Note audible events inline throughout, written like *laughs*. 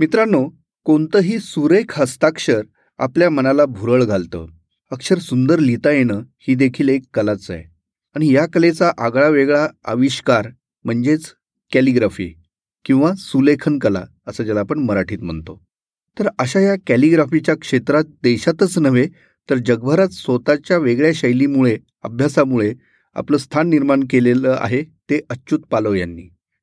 मित्रांनो कोणतंही सुरेख हस्ताक्षर आपल्या मनाला भुरळ घालतं. अक्षर सुंदर लिहिता येणं ही देखील एक कलाच आहे. आणि या कलेचा आगळा वेगळा आविष्कार म्हणजेच कॅलिग्राफी किंवा सुलेखन कला असं ज्याला आपण मराठीत म्हणतो. तर अशा या कॅलिग्राफीच्या क्षेत्रात देशातच नव्हे तर जगभरात स्वतःच्या वेगळ्या शैलीमुळे अभ्यासामुळे आपलं स्थान निर्माण केलेलं आहे ते अच्युत पालव यांनी.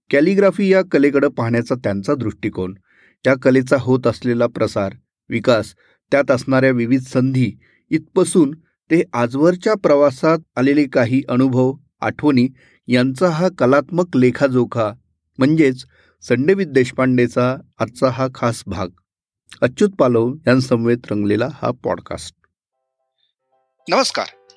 कॅलिग्राफी या कलेकडं पाहण्याचा त्यांचा दृष्टिकोन त्या कलेचा होत असलेला प्रसार विकास त्यात असणाऱ्या विविध संधी इथपासून ते आजवरच्या प्रवासात आलेले काही अनुभव आठवणी यांचा हा कलात्मक लेखाजोखा म्हणजेच संडेवित देशपांडेचा आजचा हा खास भाग. अच्युत पालव यांसमवेत रंगलेला हा पॉडकास्ट. नमस्कार.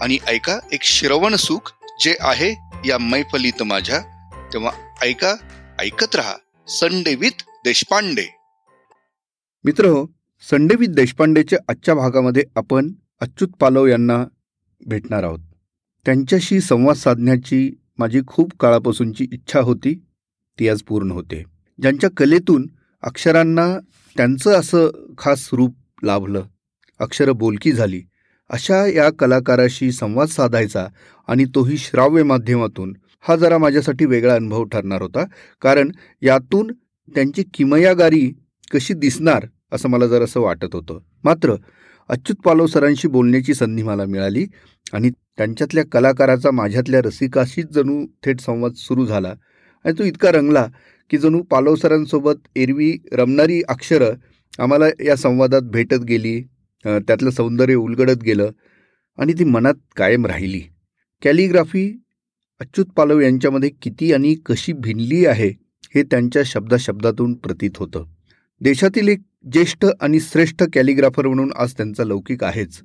आणि ऐका एक श्रवण सुख जे आहे या मैफलीत माझ्या. तेव्हा ऐका ऐकत रहा संडे विथ देशपांडे. मित्र हो संडे विथ देशपांडेच्या आजच्या भागामध्ये आपण अच्युत पालव यांना भेटणार आहोत. त्यांच्याशी संवाद साधण्याची माझी खूप काळापासूनची इच्छा होती. ती आज पूर्ण होते. ज्यांच्या कलेतून अक्षरांना त्यांचं असं खास रूप लाभलं. अक्षरं बोलकी झाली. अशा या कलाकाराशी संवाद साधायचा आणि तोही श्राव्य माध्यमातून. हा जरा माझ्यासाठी वेगळा अनुभव ठरणार होता कारण यातून त्यांची किमयागारी कशी दिसणार असं मला जरासं वाटत होतं. मात्र अच्युत पालव सरांशी बोलण्याची संधी मला मिळाली आणि त्यांच्यातल्या कलाकाराचा माझ्यातल्या रसिकाशीच जणू थेट संवाद सुरू झाला आणि तो इतका रंगला की जणू पालव सरांसोबत एरवी रमणारी अक्षरं आम्हाला या संवादात भेटत गेली. त्यातलं सौंदर्य उलगडत गेलं आणि ती मनात कायम राहिली. कॅलिग्राफी अच्युत पालव यांच्यामध्ये किती आणि कशी भिनली आहे हे त्यांच्या शब्दाशब्दातून प्रतीत होतं. देशातील एक ज्येष्ठ आणि श्रेष्ठ कॅलिग्राफर म्हणून आज त्यांचा लौकिक आहेच.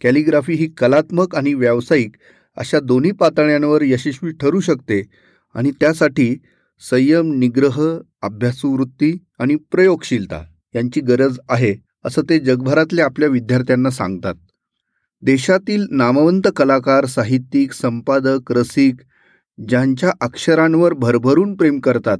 कॅलिग्राफी ही कलात्मक आणि व्यावसायिक अशा दोन्ही पातळ्यांवर यशस्वी ठरू शकते आणि त्यासाठी संयम निग्रह अभ्यासू वृत्ती आणि प्रयोगशीलता यांची गरज आहे. असं ते जगभरातल्या आपल्या विद्यार्थ्यांना सांगतात. देशातील नामवंत कलाकार साहित्यिक संपादक रसिक ज्यांच्या अक्षरांवर भरभरून प्रेम करतात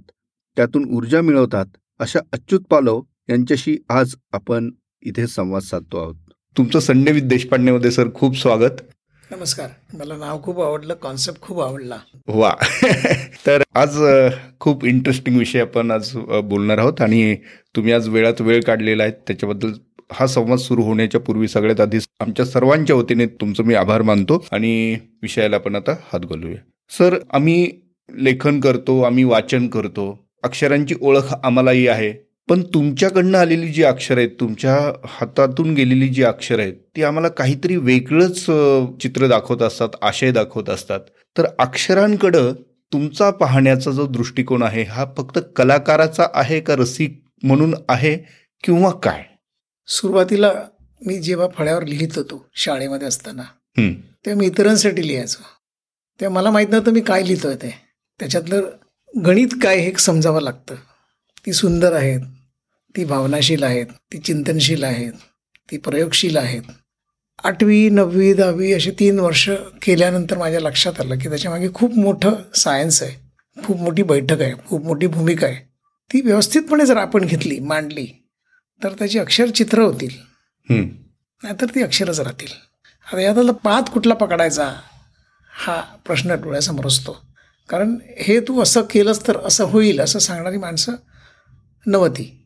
त्यातून ऊर्जा मिळवतात अशा अच्युत पालव यांच्याशी आज आपण इथे संवाद साधतो आहोत. तुमचं संडे विथ देशपांडेमध्ये सर खूप स्वागत. नमस्कार. मला नाव खूप आवडलं कॉन्सेप्ट खूप आवडला. वा. *laughs* तर आज खूप इंटरेस्टिंग विषय आपण आज बोलणार आहोत आणि तुम्ही आज वेळात वेळ काढलेला आहे. त्याच्याबद्दल हा संवाद सुरू होण्याच्या पूर्वी सगळ्यात आधी आमच्या सर्वांच्या वतीने तुमचं मी आभार मानतो आणि विषयाला आपण आता हात घालूया. सर आम्ही लेखन करतो आम्ही वाचन करतो. अक्षरांची ओळख आम्हालाही आहे. पण तुमच्याकडनं आलेली जी अक्षर आहेत तुमच्या हातातून गेलेली जी अक्षर आहेत ती आम्हाला काहीतरी वेगळंच चित्र दाखवत असतात आशय दाखवत असतात. तर अक्षरांकडं तुमचा पाहण्याचा जो दृष्टिकोन आहे हा फक्त कलाकाराचा आहे का रसिक म्हणून आहे किंवा काय? सुरुवातीला मी जेव्हा फळ्यावर लिहित होतो शाळेमध्ये असताना तेव्हा मी इतरांसाठी लिहायचो. तेव्हा मला माहीत नव्हतं मी काय लिहितोय ते. त्याच्यातलं गणित काय हे समजावं लागतं. ती सुंदर आहेत ती भावनाशील आहेत ती चिंतनशील आहेत ती प्रयोगशील आहेत. आठवी नववी दहावी अशी तीन वर्ष केल्यानंतर माझ्या लक्षात आलं की त्याच्यामागे खूप मोठं सायन्स आहे खूप मोठी बैठक आहे खूप मोठी भूमिका आहे. ती व्यवस्थितपणे जर आपण घेतली मांडली तर त्याची अक्षरचित्र होतील. नाहीतर ती अक्षरच राहतील. आता यातला पात कुठला पकडायचा? हा प्रश्न डोळ्यासमोर असतो. कारण हे तू असं केलंस तर असं होईल असं सांगणारी माणसं नवती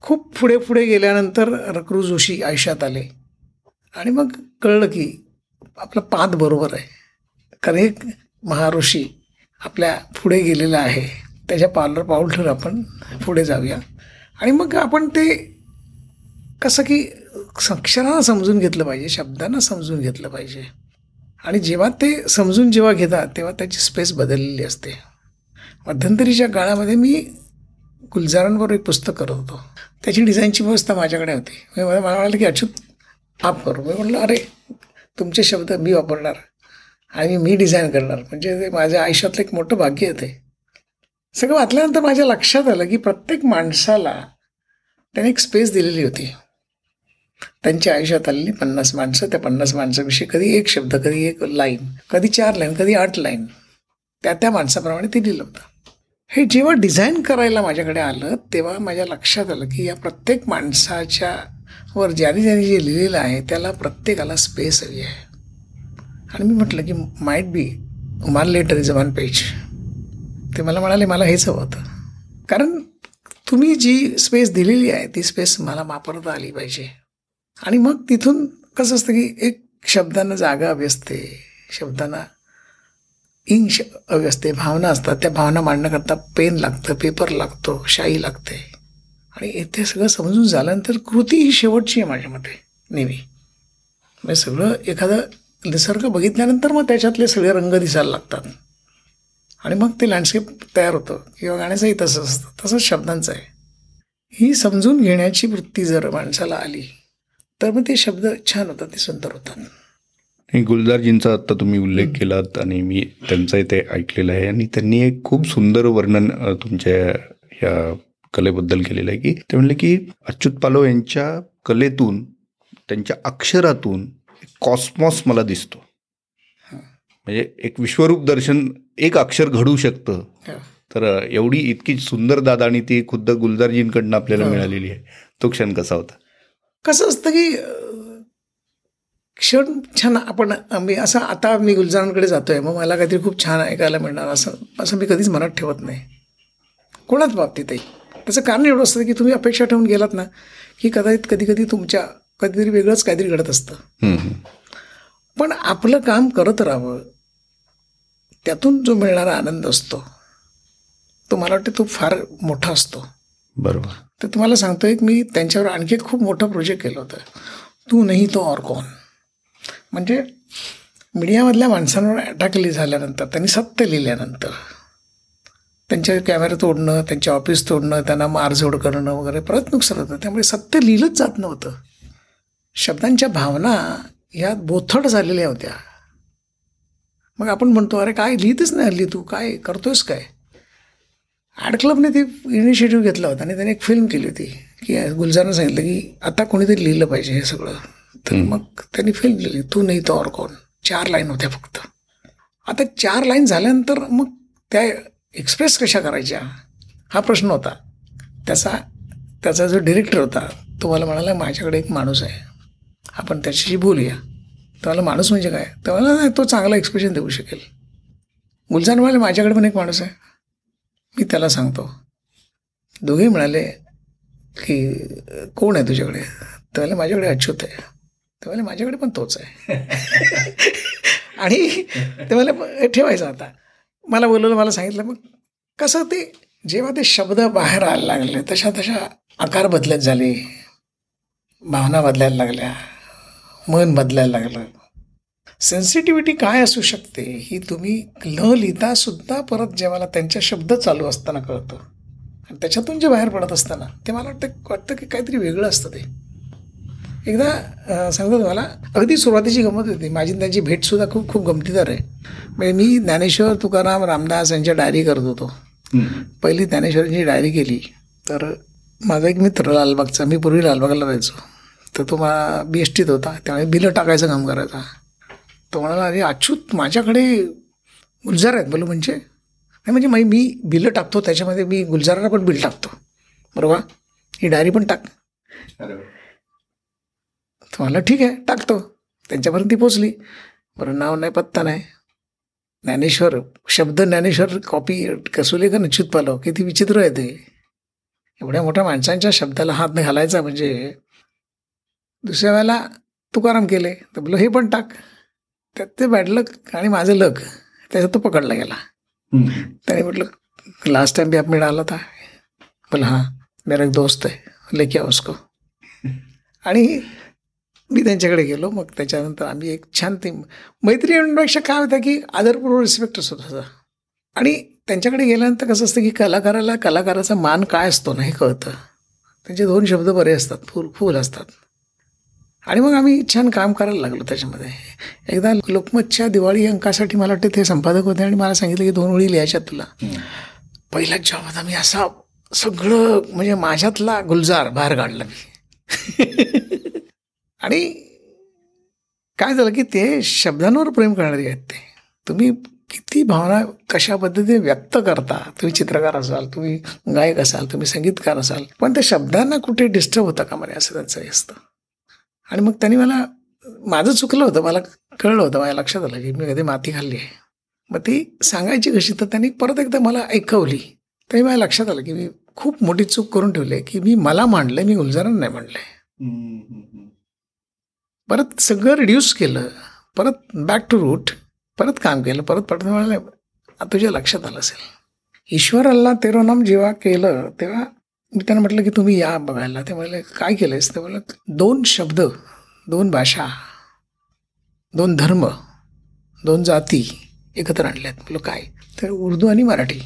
खूप पुढे पुढे गेल्यानंतर रक्रू जोशी आयुष्यात आले. आणि मग कळलं की आपलं पाद बरोबर आहे. कारण एक महाऋषी आपल्या पुढे गेलेला आहे. त्याच्या पार्लर पाऊल ठर आपण पुढे जाऊया. आणि मग आपण ते कसं की अक्षरांना समजून घेतलं पाहिजे शब्दांना समजून घेतलं पाहिजे. आणि जेव्हा ते समजून जेव्हा घेतात तेव्हा त्याची स्पेस बदललेली असते. मध्यंतरीच्या काळामध्ये मी गुलजारांवर एक पुस्तक करत होतो. त्याची डिझाईनची व्यवस्था माझ्याकडे होती. मी मला मला म्हणाले की अच्युत आप करू. मी म्हटलं अरे तुमचे शब्द मी वापरणार आणि मी डिझाईन करणार. म्हणजे ते माझ्या आयुष्यातलं एक मोठं भाग्य आहे ते. सगळं वाचल्यानंतर माझ्या लक्षात आलं की प्रत्येक माणसाला त्याने एक स्पेस दिलेली होती. त्यांच्या आयुष्यात आलेली पन्नास माणसं. त्या पन्नास माणसाविषयी कधी एक शब्द कधी एक लाईन कधी चार लाईन कधी आठ लाईन त्या त्या माणसाप्रमाणे ते लिहिलं होतं. हे जेव्हा डिझाईन करायला माझ्याकडे आलं तेव्हा माझ्या लक्षात आलं की या प्रत्येक माणसाच्या वर ज्याने ज्याने जे लिहिलेलं आहे त्याला प्रत्येकाला स्पेस हवी आहे. आणि मी म्हटलं की might be one letter is one page ते मला म्हणाले मला हेच हवं होतं. कारण तुम्ही जी स्पेस दिलेली आहे ती स्पेस मला वापरता आली पाहिजे. आणि मग तिथून कसं असतं की एक शब्दांना जागा हवी असते शब्दांना इंच असते भावना असतात. त्या भावना मांडण्याकरता पेन लागतं पेपर लागतो शाई लागते. आणि इथे सगळं समजून झाल्यानंतर कृती ही शेवटची आहे माझ्या मते नेहमी. म्हणजे सगळं एखादं निसर्ग बघितल्यानंतर मग त्याच्यातले सगळे रंग दिसायला लागतात. आणि मग ते लँडस्केप तयार होतं. किंवा गाण्याचंही तसंच असतं. तसंच शब्दांचं आहे. ही समजून घेण्याची वृत्ती जर माणसाला आली तर मग ते शब्द छान होतात ते सुंदर होतात. आणि गुलजारजींचा आत्ता तुम्ही उल्लेख केलात आणि मी त्यांचं ते ऐकलेलं आहे. आणि त्यांनी एक खूप सुंदर वर्णन तुमच्या ह्या कलेबद्दल केलेलं आहे की ते म्हणले की अच्युत पालव यांच्या कलेतून त्यांच्या अक्षरातून कॉस्मॉस मला दिसतो. म्हणजे एक विश्वरूप दर्शन एक अक्षर घडू शकतं. तर एवढी इतकी सुंदर दादा आणि ती खुद्द गुलजारजींकडनं आपल्याला. मिळालेली आहे. तो क्षण कसा होता? कसं असतं की क्षण छान आपण मी असं आता मी गुलजारांकडे जातोय मग मला काहीतरी खूप छान ऐकायला मिळणार असं असं मी कधीच मनात ठेवत नाही. कोणाच बाबतीतही. त्याचं कारण एवढं असतं की तुम्ही अपेक्षा ठेवून गेलात ना की कदाचित कधी कधी तुमच्या कधीतरी वेगळंच काहीतरी घडत असतं. पण आपलं काम करत राहावं त्यातून जो मिळणारा आनंद असतो तो मला वाटतं तो फार मोठा असतो. बरोबर. तर तुम्हाला सांगतो एक मी त्यांच्यावर आणखी एक खूप मोठा प्रोजेक्ट केलं होतं. तू नाही तो और कोण म्हणजे मीडियामधल्या माणसांवर अटॅक झाल्यानंतर त्यांनी सत्य लिहिल्यानंतर त्यांच्या कॅमेरा तोडणं त्यांच्या ऑफिस तोडणं त्यांना मारझोड करणं वगैरे परत नुकसान होतं. त्यामुळे सत्य लिहिलंच जात नव्हतं. शब्दांच्या भावना ह्या बोथट झालेल्या होत्या. मग आपण म्हणतो अरे काय लिहितच नाही हल्ली तू काय करतोयस काय? आर्ट क्लबने ती इनिशिएटिव्ह घेतला होता आणि त्याने एक फिल्म केली होती. की गुलजारनं सांगितलं की आता कोणीतरी लिहिलं पाहिजे हे सगळं. तर मग त्यांनी फिल्म दिली तू नाही तो कोण चार लाईन होत्या फक्त. आता चार लाईन झाल्यानंतर मग त्या एक्सप्रेस कशा करायच्या? हा प्रश्न होता. त्याचा त्याचा जो डिरेक्टर होता तो मला म्हणाला माझ्याकडे एक माणूस आहे. आपण त्याच्याशी बोलूया. तर मला माणूस म्हणजे काय? तर मला नाही तो चांगला एक्सप्रेशन देऊ शकेल. गुलजान म्हणाले माझ्याकडे पण एक माणूस आहे. मी त्याला सांगतो. दोघे म्हणाले की कोण आहे तुझ्याकडे? तर माझ्याकडे अच्युत आहे. तेव्हा माझ्याकडे पण तोच आहे. *laughs* आणि ते मला ठेवायचं आता. मला बोलवलं मला सांगितलं मग कसं ते जेव्हा ते शब्द बाहेर यायला लागले तशा तशा आकार बदलत झाले भावना बदलायला लागल्या मन बदलायला लागलं. सेन्सिटिव्हिटी काय असू शकते ही तुम्ही न लिहिता सुद्धा परत जेव्हा त्यांच्या शब्द चालू असताना कळतं. आणि त्याच्यातून जे बाहेर पडत असताना ते मला वाटतं वाटतं की काहीतरी वेगळं असतं ते. एकदा सांगतो तुम्हाला अगदी सुरुवातीची गंमत होती. माझी त्यांची भेटसुद्धा खूप खूप गमतीदार आहे. म्हणजे मी ज्ञानेश्वर तुकाराम रामदास यांच्या डायरी करत होतो. पहिली ज्ञानेश्वरांची डायरी केली. तर माझा एक मित्र लालबागचा मी पूर्वी लालबागला राहायचो. तर तो मला बी एस टीत होता. त्यामुळे बिलं टाकायचं काम करायचा. तो म्हणाला अरे अच्युत माझ्याकडे गुलजार आहेत. बोलू म्हणजे? नाही म्हणजे मी मी बिलं टाकतो. त्याच्यामध्ये मी गुलजाराला पण बिल टाकतो. बरोबर? ही डायरी पण टाक. तर मला ठीक आहे टाकतो. त्यांच्यापर्यंत ती पोचली बरं नाव नाही पत्ता नाही. ज्ञानेश्वर शब्द ज्ञानेश्वर कॉपी कसुले का अच्युत पालव? किती विचित्र आहे ते. एवढ्या मोठ्या माणसांच्या शब्दाला हात नाही घालायचा म्हणजे दुसऱ्या वेळेला तुकाराम केले. तर बोलो हे पण टाक. त्यात ते बॅड लक आणि माझं लक त्याच्यात तो पकडला गेला. त्याने म्हटलं लास्ट टाइम भी आप मेरा आला था बोला हाँ मेरा एक दोस्त है लेके आओ उसको. *laughs* आणि मी त्यांच्याकडे गेलो मग त्याच्यानंतर आम्ही एक छान ते मैत्री म्हणण्यापेक्षा काय होतं की आदरपूर्वक रिस्पेक्टच होता. त्याचा आणि त्यांच्याकडे गेल्यानंतर कसं असतं की कलाकाराला कलाकाराचा मान काय असतो ना हे कळतं. त्यांचे दोन शब्द बरे असतात फुल फुल असतात. आणि मग आम्ही छान काम करायला लागलो त्याच्यामध्ये. एकदा लोकमतच्या दिवाळी अंकासाठी मला वाटतं ते संपादक होते आणि मला सांगितलं की दोन ओळी लिहायच्यात तुला. पहिल्याच जॉबात मी असा सगळं म्हणजे माझ्यातला गुलजार बाहेर काढला मी. *laughs* आणि काय झालं की ते शब्दांवर प्रेम करणारे आहेत ते. तुम्ही किती भावना कशा पद्धतीने व्यक्त करता. तुम्ही चित्रकार असाल तुम्ही गायक असाल तुम्ही संगीतकार असाल पण त्या शब्दांना कुठे डिस्टर्ब होता का मला असं त्यांचं हे असतं. आणि मग त्यांनी मला माझं चुकलं होतं मला कळलं होतं माझ्या लक्षात आलं की मी कधी माती खाल्ली आहे. मग ती सांगायची कशी तर त्यांनी परत एकदा मला ऐकवली. तरी माझ्या लक्षात आलं की मी खूप मोठी चूक करून ठेवली आहे की मी मला मांडलं मी गुलजारांना नाही मांडलंय. परत सगळं रिड्यूस केलं परत बॅक टू रूट परत काम केलं परत परत म्हणाले तुझ्या लक्षात आलं असेल. ईश्वर तेरोनाम तेरो नाम जेव्हा केलं तेव्हा मी त्यांना म्हटलं की तुम्ही या बघायला. ते म्हणाले काय केलंयस? ते म्हणलं दोन शब्द दोन भाषा दोन धर्म दोन जाती एकत्र आणल्यात. म्हटलं काय? तर उर्दू आणि मराठी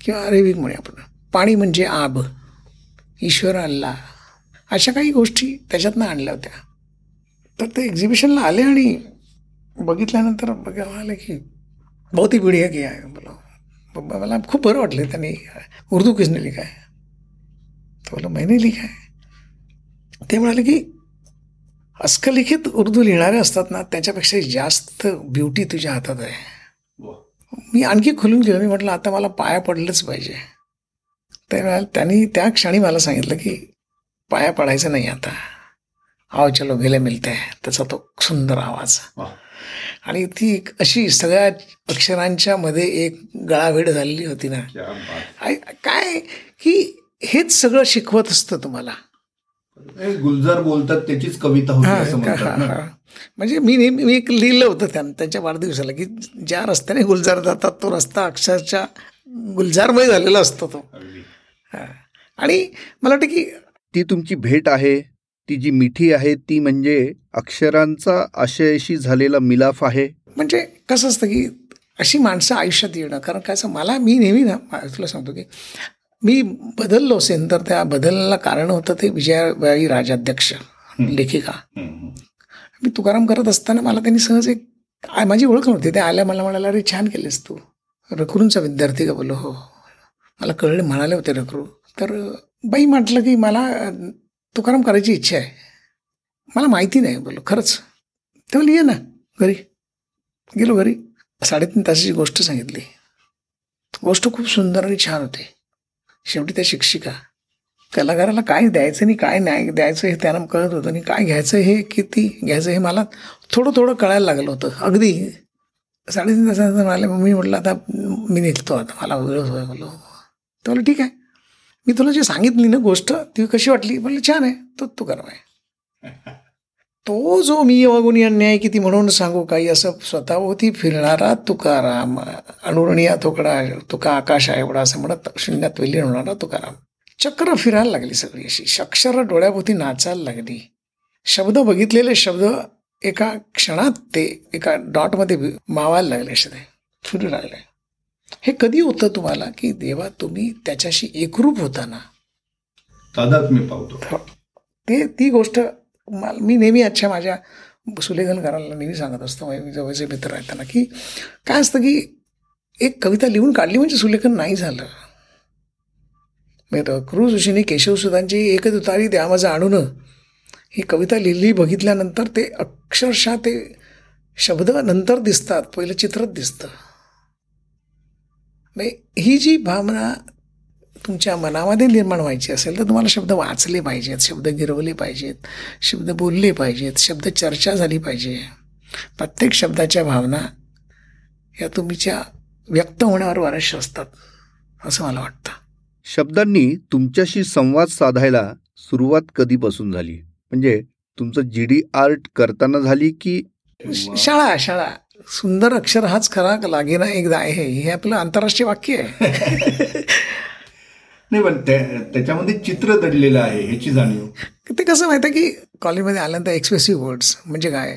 किंवा अरेबिक म्हणे आपण. पाणी म्हणजे आब ईश्वर अल्ला अशा काही गोष्टी त्याच्यातनं आणल्या होत्या. तर ते एक्झिबिशनला आले आणि बघितल्यानंतर बघा म्हणाले की बहुत ही पिढी की आहे बोला मला खूप बरं वाटलं त्यांनी उर्दू किसने लिखा है तो बोला मैंने लिखा है ते म्हणाले की अस्खलिखित उर्दू लिहिणारे असतात ना त्याच्यापेक्षा जास्त ब्युटी तुझ्या हातात आहे. मी आणखी खुलून गेलो मी म्हटलं आता मला पाया पडलंच पाहिजे. तर त्यांनी त्या क्षणी मला सांगितलं की पाया पडायचं नाही आता. आव चलो गेले मिळते त्याचा तो सुंदर आवाज आणि ती अशी सगळ्या अक्षरांच्या मध्ये एक गळाभेड झालेली होती ना. काय की हेच सगळं शिकवत असतं तुम्हाला. गुलजार बोलतात त्याचीच कविता होती असं म्हणतात ना. म्हणजे मी नेहमी मी एक लिहिलं होतं त्या त्यांच्या वाढदिवसाला की ज्या रस्त्याने गुलजार जातात तो रस्ता अक्षरच्या गुलजारमय झालेला असतो तो. हा. आणि मला वाटतं की ती तुमची भेट आहे ती जी मिठी आहे ती म्हणजे अक्षरांचा आशयाशी झालेला मिलाफ आहे. म्हणजे कसं असतं की अशी माणसं आयुष्यात येणं कारण काय असं मला मी नेहमी ना तुला सांगतो की मी बदललो असेल तर त्या बदलला कारण होतं ते विजयाबाई राजाध्यक्ष लेखिका. मी तुकाराम करत असताना मला त्यांनी सहज एक माझी ओळख नव्हती. ते आल्या मला म्हणाला अरे छान केलेस तू. रखरूंचा विद्यार्थी का बोलो हो. मला कळले म्हणाले होते रखरू. तर बाई म्हटलं की मला तुकाराम करायची इच्छा आहे. मला माहिती नाही बोललो खरंच. तेव्हा ये ना घरी. गेलो घरी. साडेतीन तासाची गोष्ट सांगितली. गोष्ट खूप सुंदर आणि छान होती. शेवटी त्या शिक्षिका कलाकाराला काय द्यायचं आणि काय नाही द्यायचं हे त्यांना कळत होतं आणि काय घ्यायचं हे किती घ्यायचं हे मला थोडं थोडं कळायला लागलं होतं. अगदी साडेतीन तासानंतर मला मग मी म्हटलं आता मी निघतो आता मला वेळ होय बोललो हो, हो. तर ठीक आहे. मी तुला जे सांगितली ना गोष्ट ती कशी वाटली? म्हणलं छान आहे. तो तू आहे. *laughs* तो जो मी वागून अन्याय किती म्हणून सांगू काही असं स्वतःभोवती फिरणारा तुकाराम अणुरणीया तुकडा तुका आकाश आहे एवढा असं म्हणत शून्यात विलीन होणारा तुकाराम. चक्र फिरायला लागली सगळी अशी. अक्षर डोळ्याभोवती नाचायला लागली. शब्द बघितलेले शब्द एका क्षणात ते एका डॉटमध्ये मावायला लागले असे ते. फिरू लागले. हे कधी होतं तुम्हाला की देवा तुम्ही त्याच्याशी एकरूप होता ना? तादात मी पावतो ते ती गोष्ट मी नेहमी अच्छा माझ्या सुलेखनकाराला नेहमी सांगत असतो. माझे जवळचे मित्र आहेत त्यांना की काय असतं की एक कविता लिहून काढली म्हणजे सुलेखन नाही झालं. म्हणजे क्रूज ऋषीने केशवसुधांची एकच उतारी द्या माझं आणून. ही कविता लिहिली बघितल्यानंतर ते अक्षरशः ते शब्द नंतर दिसतात पहिलं चित्रच दिसतं. म्हणजे ही जी भावना तुमच्या मनामध्ये निर्माण व्हायची असेल तर तुम्हाला शब्द वाचले पाहिजेत शब्द गिरवले पाहिजेत शब्द बोलले पाहिजेत शब्द चर्चा झाली पाहिजे. प्रत्येक शब्दाच्या भावना या तुमच्या व्यक्त होण्यावर बऱ्याचशा असतात असं मला वाटतं. शब्दांनी तुमच्याशी संवाद साधायला सुरुवात कधीपासून झाली? म्हणजे तुमचं जी डी आर्ट करताना झाली की शाळा शाळा. सुंदर अक्षर हाच खरा लागेना एकदा आहे. हे आपलं आंतरराष्ट्रीय वाक्य आहे. नाही पण त्याच्यामध्ये चित्र दडलेलं आहे ह्याची जाणीव. ते कसं माहिती आहे की कॉलेजमध्ये आल्यानंतर एक्सप्रेसिव्ह वर्ड्स म्हणजे काय?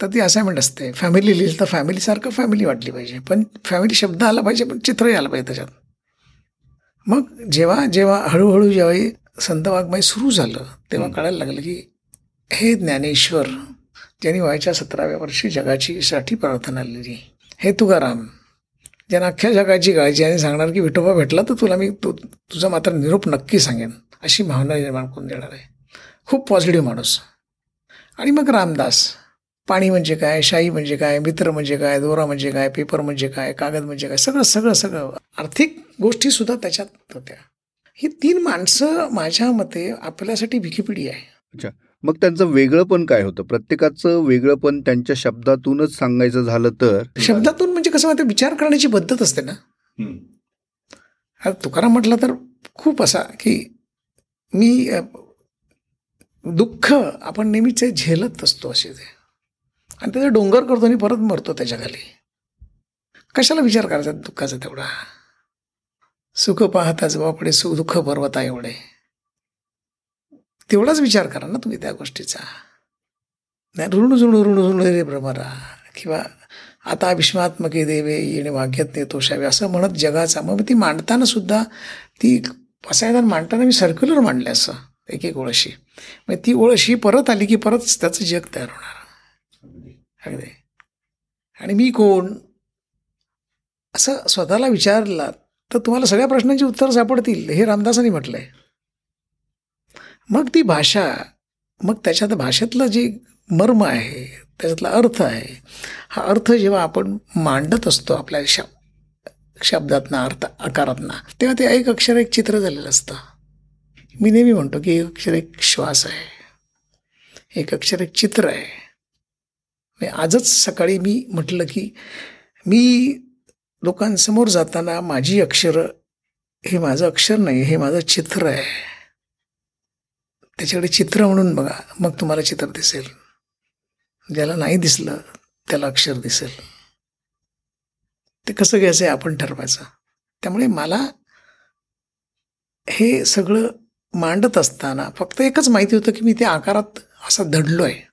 तर ती असाइनमेंट असते. फॅमिली लिहिलं तर फॅमिलीसारखं फॅमिली वाटली पाहिजे. पण फॅमिली शब्द आला पाहिजे पण चित्रही आलं पाहिजे त्याच्यात. मग जेव्हा जेव्हा हळूहळू ज्यावेळी संत वाघमाई सुरू झालं तेव्हा कळायला लागलं की हे ज्ञानेश्वर ज्यांनी वयाच्या सतराव्या वर्षी जगाची साठी प्रार्थना लिहिली. हे तुकाराम ज्यांना अख्ख्या जगाची काळजी आणि सांगणार की विठोबा भेटला तर तुला मी तू तुझा मात्र निरोप नक्की सांगेन अशी भावना निर्माण करून देणार आहे. खूप पॉझिटिव्ह माणूस. आणि मग रामदास. पाणी म्हणजे काय शाई म्हणजे काय मित्र म्हणजे काय दोरा म्हणजे काय पेपर म्हणजे काय कागद म्हणजे काय सगळं सगळं सगळं. आर्थिक गोष्टीसुद्धा त्याच्यात होत्या. ही तीन माणसं माझ्या मते आपल्यासाठी विकिपीडिया आहे. मग त्यांचं वेगळं पण काय होतं? प्रत्येकाचं वेगळं पण त्यांच्या शब्दातूनच सांगायचं झालं तर? शब्दातून म्हणजे कसं माहिती विचार करण्याची पद्धत असते ना. तुकाराम म्हटलं तर खूप असा की मी दुःख आपण नेहमीच झेलत असतो असे ते. आणि त्याचा डोंगर करतो आणि परत मरतो त्याच्याखाली. कशाला विचार करायचा दुःखाचा तेवढा? सुख पाहताच बापडे सुख दुःख पर्वता एवढे. तेवढाच विचार करा ना तुम्ही त्या गोष्टीचा. नाही ऋण ऋण ऋण ऋण रे भ्रमरा किंवा आता विश्वात्मके देवे येणे भाग्यात नेतोषावे असं म्हणत जगाचा. मग ती मांडताना सुद्धा ती पसायदान मांडताना मी सर्क्युलर मांडले असं एक एक ओळ अशी मग ती ओळ अशी परत आली की परत त्याचं जग तयार होणार. अगदी. आणि मी कोण? असं स्वतःला विचारला तर तुम्हाला सगळ्या प्रश्नांची उत्तर सापडतील हे रामदासांनी म्हटलंय. मग ती भाषा मग त्याच्यात भाषेतलं जे मर्म आहे त्याच्यातला अर्थ आहे हा अर्थ जेव्हा आपण मांडत असतो आपल्या शब शब्दातनं अर्थ आकारातना तेव्हा ते एक अक्षर एक चित्र झालेलं असतं. मी नेहमी म्हणतो की एक अक्षर एक श्वास आहे. एक अक्षर एक चित्र आहे. म्हणजे आजच सकाळी मी म्हटलं की मी लोकांसमोर जाताना माझी अक्षरं हे माझं अक्षर नाही हे माझं चित्र आहे. त्याच्याकडे चित्र म्हणून बघा मग तुम्हाला चित्र दिसेल. ज्याला नाही दिसलं त्याला अक्षर दिसेल. ते कसं घ्यायचं आहे आपण ठरवायचं? त्यामुळे मला हे सगळं मांडत असताना फक्त एकच माहिती होतं की मी त्या आकारात असा दडलो आहे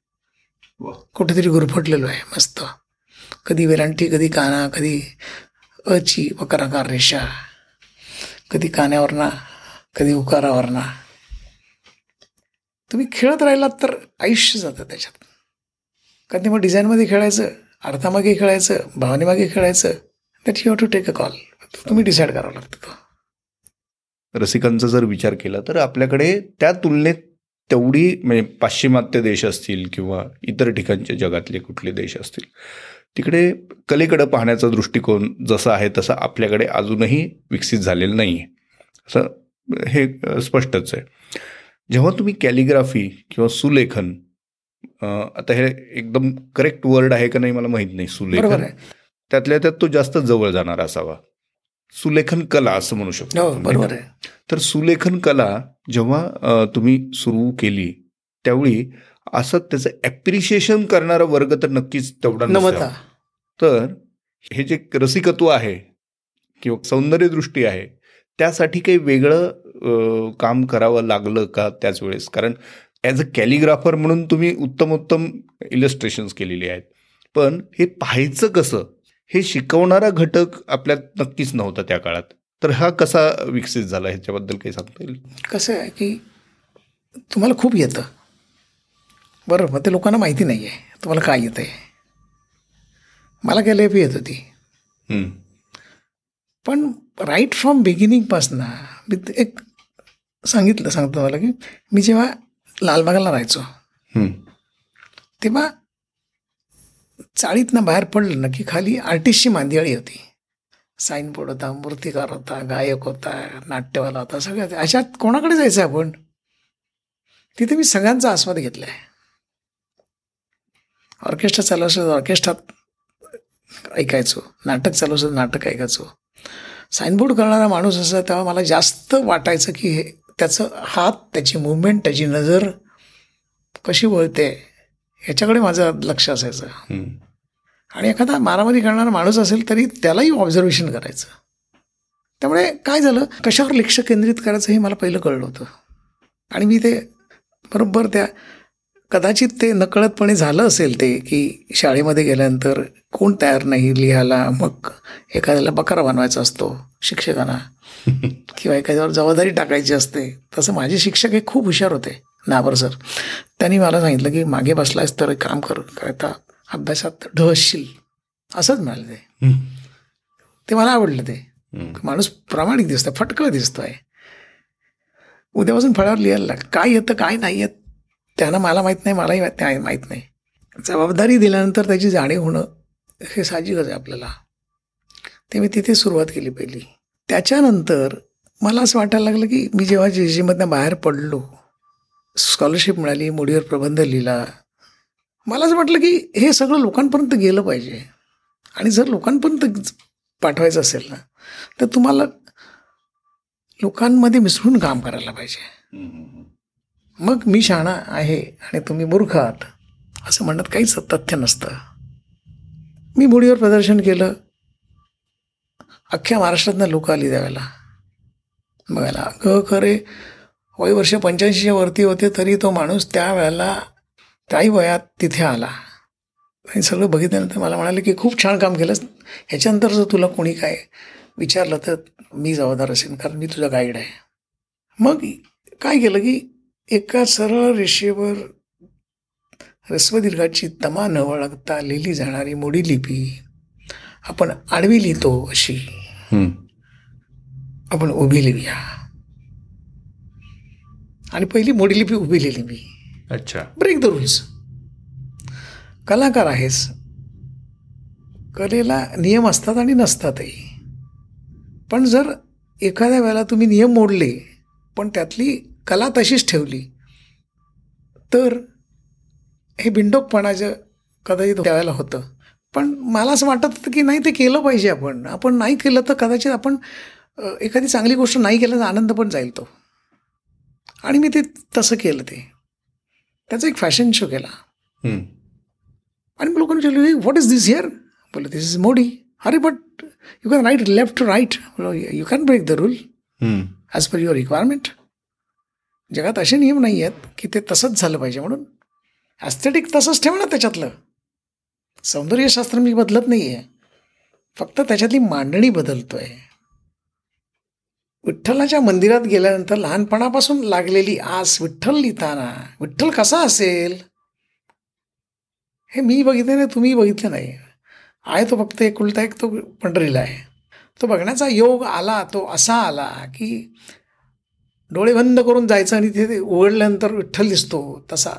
कुठेतरी गुरफटलेलो आहे मस्त. कधी वेलांटी कधी काना कधी अची वक्राकार रेषा. कधी कान्यावरना कधी उकारावरना. तुम्ही खेळत राहिलात तर आयुष्य जातं त्याच्यात. कधी मग डिझाईनमध्ये खेळायचं अर्थामागे खेळायचं भावनेमागे खेळायचं that you have to take a call तुम्ही डिसाईड करावं लागतं तो. रसिकांचा जर विचार केला तर आपल्याकडे त्या तुलनेत तेवढी म्हणजे पाश्चिमात्य देश असतील किंवा इतर ठिकाणचे जगातले कुठले देश असतील तिकडे कलेकडं पाहण्याचा दृष्टिकोन जसा आहे तसा आपल्याकडे अजूनही विकसित झालेला नाही आहे असं हे स्पष्टच आहे. जेव्हा तुम्ही कॅलिग्राफी किंवा सुलेखन आता हे एकदम करेक्ट वर्ड आहे का नाही मला माहीत नाही सुलेखन. त्यातल्या त्यात तो जास्त जवळ जाणार असावा. सुलेखन कला असं म्हणू शकतो हो बरोबर? आहे. तर सुलेखन कला जेव्हा तुम्ही सुरू केली त्यावेळी असं त्याचं ॲप्रिशिएशन करणारा वर्ग तर नक्कीच तेवढा नसावा. तर हे जे रसिकत्व आहे किंवा सौंदर्यदृष्टी आहे त्यासाठी काही वेगळं काम करावं लागलं का त्याच वेळेस? कारण ॲज अ कॅलिग्राफर म्हणून तुम्ही उत्तम उत्तम इलस्ट्रेशन्स केलेली आहेत. पण हे पाहायचं कसं? हे शिकवणारा घटक आपल्यात नक्कीच नव्हता त्या काळात. तर हा कसा विकसित झाला? ह्याच्याबद्दल काही सांगता येईल? कसं आहे की तुम्हाला खूप येतं. बरं मग ते लोकांना माहिती नाही आहे तुम्हाला काय येतं आहे मला कॅलेपी येत होती. पण राईट फ्रॉम बिगिनिंगपासनं मी एक सांगितलं सांगतो मला की मी जेव्हा लालबागला राहायचो. तेव्हा चाळीतनं बाहेर पडलं ना की खाली आर्टिस्टची मांदियाळी होती. साईनबोर्ड होता मूर्तिकार होता गायक होता नाट्यवाला होता सगळ्या अशात कोणाकडे जायचं आपण? तिथे मी सगळ्यांचा आस्वाद घेतला आहे ऑर्केस्ट्रा चालू असेल ऑर्केस्ट्रात ऐकायचो नाटक चालू असेल तर नाटक ऐकायचो. साईनबोर्ड करणारा माणूस असा तेव्हा मला जास्त वाटायचं की हे त्याचं हात त्याची मुवमेंट त्याची नजर कशी वळते ह्याच्याकडे माझं लक्ष असायचं. आणि एखादा मारामारी करणारा माणूस असेल तरी त्यालाही ऑब्झर्वेशन करायचं. त्यामुळे काय झालं कशावर लक्ष केंद्रित करायचं हे मला पहिलं कळलं होतं. आणि मी ते बरोबर त्या कदाचित ते नकळतपणे झालं असेल ते की शाळेमध्ये गेल्यानंतर कोण तयार नाही लिहायला मग एखाद्याला बकारा बनवायचा असतो शिक्षकांना *laughs* किंवा एखाद्यावर जबाबदारी टाकायची असते. तसं माझे शिक्षक हे खूप हुशार होते. नाबर सर. त्यांनी मला सांगितलं की मागे बसलायस तर एक काम कर काय आता अभ्यासात ढसशील असंच म्हणाले ते. ते मला आवडलं ते. माणूस प्रामाणिक दिसतोय फटकळ दिसतोय. उद्यापासून फळावर लिहायला लाग काय येतं काय नाही येत त्यांना मला माहीत नाही मलाही माहीत माहीत नाही. जबाबदारी दिल्यानंतर त्याची जाणीव होणं हे साहजिकच आहे आपल्याला. ते मी तिथे सुरुवात केली पहिली. त्याच्यानंतर मला असं वाटायला लागलं की मी जेव्हा जे जीमधनं बाहेर पडलो स्कॉलरशिप मिळाली मुडीवर प्रबंध लिहिला मला असं वाटलं की हे सगळं लोकांपर्यंत गेलं पाहिजे. आणि जर लोकांपर्यंत पाठवायचं असेल ना तर तुम्हाला लोकांमध्ये मिसळून काम करायला पाहिजे. मग मी शाणा आहे आणि तुम्ही मूर्ख आहात. असं म्हणत काहीच तथ्य नसतं. मी मुडीवर प्रदर्शन केलं. अख्ख्या महाराष्ट्रातनं लोक आली त्यावेळेला. बघायला अगं खरे वय वर्ष पंच्याऐंशीच्या वरती होते तरी तो माणूस त्यावेळेला त्याही वयात तिथे आला. आणि सगळं बघितल्यानंतर मला म्हणाले की खूप छान काम केलंस. ह्याच्यानंतर जर तुला कोणी काय विचारलं तर मी जबाबदार असेल कारण मी तुझा गाईड आहे. मग काय केलं की एका सरळ रेषेवर रस्वदीर्घाची तमा न वळगता लिहिली जाणारी मोडी लिपी आपण आडवी लिहितो अशी. आपण उभी लिहूया. आणि पहिली मोडी लिपी उभी लिहिली मी. अच्छा. Break the rules. कलाकार आहेस. कलेला नियम असतात आणि नसतातही. पण जर एखाद्या वेळेला तुम्ही नियम मोडले पण त्यातली कला तशीच ठेवली. तर हे बिंडोकपणाचं कदाचित त्यावेळेला होतं. पण मला असं वाटत होतं की नाही ते केलं पाहिजे आपण. आपण नाही केलं तर कदाचित आपण एखादी चांगली गोष्ट नाही केलं तर आनंद पण जाईल तो. आणि मी ते तसं केलं ते. त्याचा एक फॅशन शो केला. आणि मग लोकांनी विचारलं व्हॉट इज दिस हिअर बोललं दिस इज मोडी अरे but you can write left to right you can break the rule as per your requirement जगात असे नियम नाही आहेत की ते तसंच झालं पाहिजे. म्हणून ॲस्थेटिक तसंच ठेव ना त्याच्यातलं. सौंदर्यशास्त्र मी बदलत नाही आहे फक्त त्याच्यातली मांडणी बदलतो आहे विठ्ठलाच्या मंदिरात गेल्यानंतर लहानपणापासून लागलेली आस विठ्ठल लिहिताना विठ्ठल कसा असेल? हे मी बघितलं नाही तुम्ही बघितलं नाही. आहे तो फक्त एक उलटा एक तो पंढरीला आहे. तो बघण्याचा योग आला तो असा आला की डोळे बंद करून जायचं आणि तिथे उघडल्यानंतर विठ्ठल दिसतो तसा.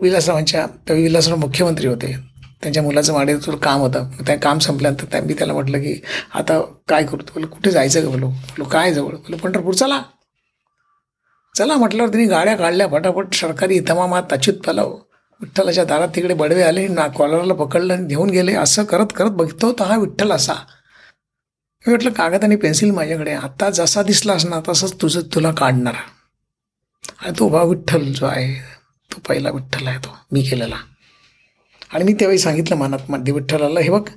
विलासरावांच्या त्यावेळी विलासराव मुख्यमंत्री होते. त्यांच्या मुलाचं माडेचं काम होतं. त्या काम संपल्यानंतर त्या मी त्याला म्हटलं की आता काय करू? बोलो कुठे जायचं का? बोलो बोलो काय जवळ? बोलो पंढरपूर चला. चला म्हटल्यावर त्यांनी गाड्या काढल्या फटाफट सरकारी इतमामात अच्युत पलाव विठ्ठलाच्या दारात तिकडे बडवे आले ना कॉलरला पकडलं आणि घेऊन गेले. असं करत करत बघतो तर हा विठ्ठल असा. मी म्हटलं कागद आणि पेन्सिल माझ्याकडे. आता जसा दिसलास ना तसंच तुझं तुला काढणार. आणि तो बा विठ्ठल जो आहे तो पहिला विठ्ठल आहे तो मी केलेला. आणि मी त्यावेळी सांगितलं मनात मध्ये विठ्ठलाला हे बघ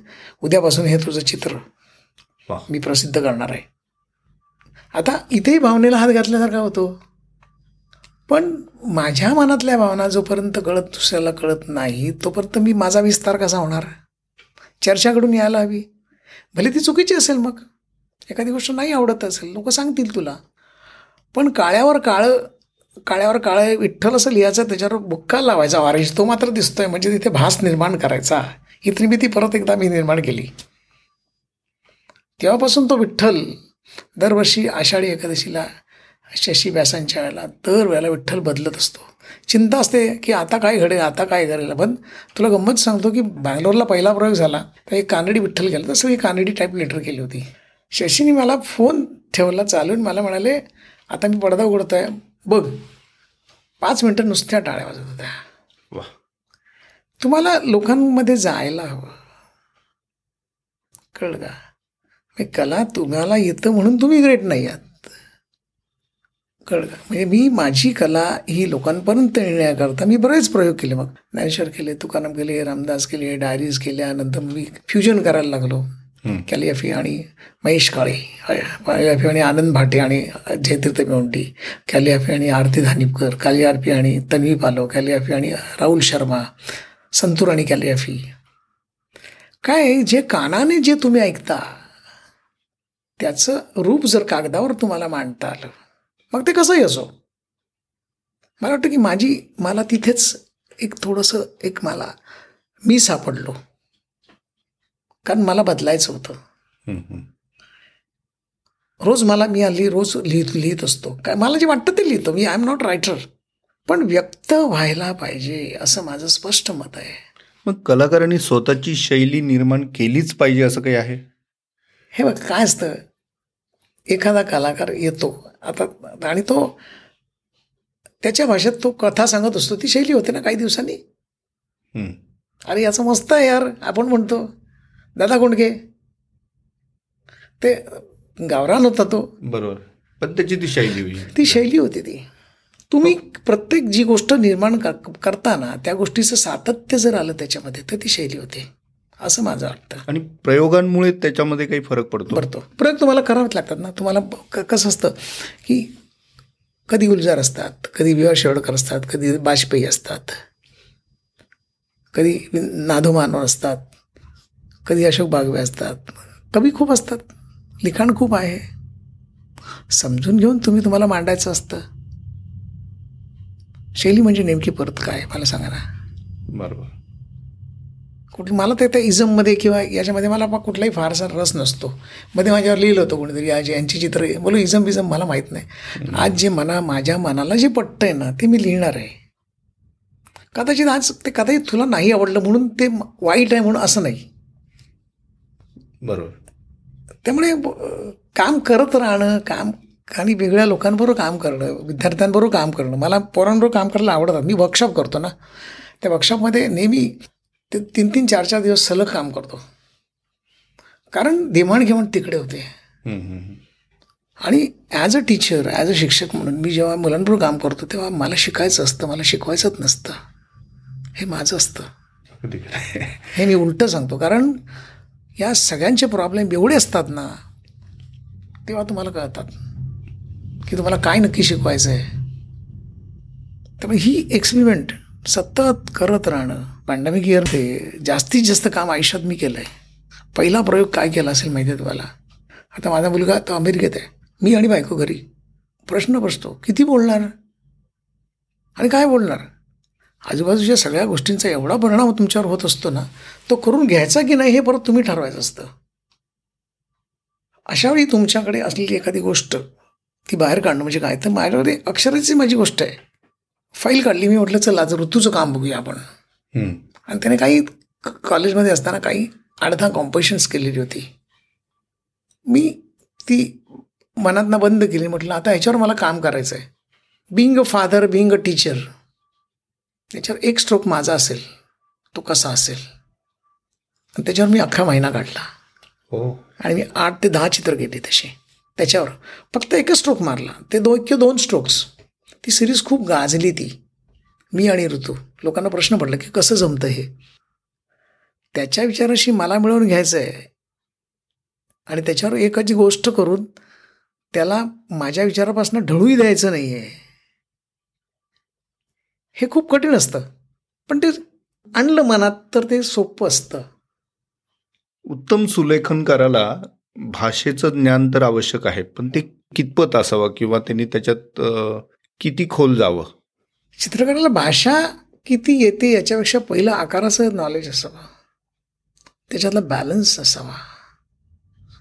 उद्यापासून हे तुझं चित्र मी प्रसिद्ध करणार आहे. आता इथेही भावनेला हात घातल्यासारखा होतो. पण माझ्या मनातल्या भावना जोपर्यंत कळत दुसऱ्याला कळत नाही तोपर्यंत मी माझा विस्तार कसा होणार? चर्चाकडून यायला हवी. भले ती चुकीची असेल मग. एखादी गोष्ट नाही आवडत असेल लोक सांगतील तुला. पण काळ्यावर काळं काळ्यावर काळं विठ्ठल असं लिहायचं त्याच्यावर बुक्का लावायचा वारेश तो मात्र दिसतोय म्हणजे तिथे भास निर्माण करायचा. ही त्रिमिती परत एकदा मी निर्माण केली. तेव्हापासून तो विठ्ठल दरवर्षी आषाढी एकादशीला शशी व्यासांच्या वेळेला दर वेळेला विठ्ठल बदलत असतो. चिंता असते की आता काय घडेल आता काय घडेल. पण तुला गंमत सांगतो की बँगलोरला पहिला प्रयोग झाला तर एक कानडी विठ्ठल गेला तसं मी कानडी टाईप लेटर केली होती. शशीने मला फोन ठेवला चालून मला म्हणाले आता मी पडदा उघडतो आहे बघ पाच मिनटं नुसत्या टाळ्या वाजत होत्या. तुम्हाला लोकांमध्ये जायला हवं. कळलं का? कला तुम्हाला येतं म्हणून तुम्ही ग्रेट नाही आहात. कळलं. का म्हणजे मी माझी कला ही लोकांपर्यंत येण्याकरता मी बरेच प्रयोग केले मग. ज्ञानेश्वर केले तुकाराम केले रामदास केले डायरीज केल्या नंतर मी फ्युजन करायला लागलो. कॅलियाफी आणि महेश काळे कॅलियाफी आणि आनंद भाटे आणि जयतीर्थ मेवंटी कॅलियाफी आणि आरती धानिपकर कॅलियाफी आणि तन्वी पालो कॅलियाफी आणि राहुल शर्मा संतूर आणि कॅलियाफी. काय जे कानाने जे तुम्ही ऐकता त्याचं रूप जर कागदावर तुम्हाला मांडता आलं मग ते कसंही असो. मला वाटतं की माझी मला तिथेच एक थोडंसं एक मला मी सापडलो. कारण मला बदलायचं होतं. रोज मला मी हल्ली रोज लिहित लिहित असतो. काय मला जे वाटतं ते लिहितो. मी आय एम नॉट रायटर पण व्यक्त व्हायला पाहिजे असं माझं स्पष्ट मत आहे. मग कलाकारांनी स्वतःची शैली निर्माण केलीच पाहिजे असं काही आहे? हे बघ काय असतं? एखादा कलाकार येतो. आता आणि तो त्याच्या भाषेत तो कथा सांगत असतो. ती शैली होते ना काही दिवसांनी. हं. अरे याचं मस्त आहे यार आपण म्हणतो. दादा कोंडके ते गावरान होता तो. बरोबर. पण त्याची ती शैली होईल ती शैली होती ती. तुम्ही प्रत्येक जी गोष्ट निर्माण कर- करताना त्या गोष्टीचं सातत्य जर आलं त्याच्यामध्ये तर ती शैली होते. असं माझं वाटतं. आणि प्रयोगांमुळे त्याच्यामध्ये काही फरक पडतो? पडतो. प्रयोग तुम्हाला करावेच लागतात ना. तुम्हाला कसं असतं की कधी गुलजार असतात कधी विवा शेवडकर असतात कधी बाजपेयी असतात कधी नाधू मानव असतात कधी अशोक बागवे असतात. कवी खूप असतात लिखाण खूप आहे. समजून घेऊन तुम्ही तुम्हाला मांडायचं असतं. शैली म्हणजे नेमकी परत काय? मला सांगा ना. बरोबर. कुठे मला ते त्या इझममध्ये किंवा याच्यामध्ये मला बा कुठलाही फारसा रस नसतो. मध्ये माझ्यावर लिहिलं होतं कोणीतरी आज यांची चित्र बोलू इझम बिझम मला माहीत नाही. आज जे मना माझ्या मनाला जे पटतंय ना ते मी लिहिणार आहे. कदाचित आज ते कदाचित तुला नाही आवडलं म्हणून ते वाईट आहे म्हणून असं नाही. बरोबर. त्यामुळे काम करत राहणं काम आणि वेगळ्या लोकांबरोबर काम करणं विद्यार्थ्यांबरोबर काम करणं मला पोरांबरोबर काम करायला आवडतात. मी वर्कशॉप करतो ना. त्या वर्कशॉपमध्ये नेहमी ते तीन तीन चार चार दिवस सलग काम करतो. कारण देवाणघेवाण तिकडे होते. आणि as a teacher as a शिक्षक म्हणून मी जेव्हा मुलांबरोबर काम करतो तेव्हा मला शिकायचं असतं मला शिकवायचंच नसतं. हे माझं असतं. हे मी उलटं सांगतो. कारण या सगळ्यांचे प्रॉब्लेम एवढे असतात ना तेव्हा तुम्हाला कळतात की तुम्हाला काय नक्की शिकवायचं आहे त्यामुळे ही एक्सपेरिमेंट सतत करत राहणं. पॅन्डेमिक इयर ते जास्तीत जास्त काम आयुष्यात मी केलं आहे पहिला प्रयोग काय केला असेल माहिती आहे तुम्हाला? आता माझा मुलगा तो अमेरिकेत आहे. मी आणि बायको घरी. प्रश्न बसतो किती बोलणार? आणि काय बोलणार? आजूबाजूच्या सगळ्या गोष्टींचा एवढा परिणाम तुमच्यावर होत असतो ना तो करून घ्यायचा की नाही हे परत तुम्ही ठरवायचं असतं. अशावेळी तुमच्याकडे असलेली एखादी गोष्ट ती बाहेर काढणं म्हणजे काय? तर माझ्याकडे अक्षराची माझी गोष्ट आहे. फाईल काढली मी म्हटलं चला आज ऋतूचं काम बघूया आपण. आणि त्याने काही कॉलेजमध्ये असताना काही अडधा कॉम्पोजिशन्स केलेली होती. मी ती मनातनं बंद केली म्हटलं आता ह्याच्यावर मला काम करायचं आहे being a father being a teacher त्याच्यावर एक स्ट्रोक माझा असेल तो कसा असेल? आणि त्याच्यावर मी अख्खा महिना काढला. हो. आणि मी आठ ते दहा चित्र केली तशी. त्याच्यावर फक्त एकच स्ट्रोक मारला. ते दोन किंवा दोन स्ट्रोक्स ती सिरीज खूप गाजली ती. मी आणि ऋतू. लोकांना प्रश्न पडला की कसं जमतं हे? त्याच्या विचाराशी मला मिळवून घ्यायचं आहे आणि त्याच्यावर एकाची गोष्ट करून त्याला माझ्या विचारापासून ढळूही द्यायचं नाही आहे हे खूप कठीण असतं. पण ते आणलं मनात तर ते सोपं असतं. उत्तम सुलेखनकाराला भाषेचं ज्ञान तर आवश्यक आहे. पण ते कितपत असावं किंवा त्यांनी त्याच्यात किती खोल जावं? चित्रकाराला भाषा किती येते याच्यापेक्षा पहिलं आकाराचं नॉलेज असावं. त्याच्यातला बॅलन्स असावा.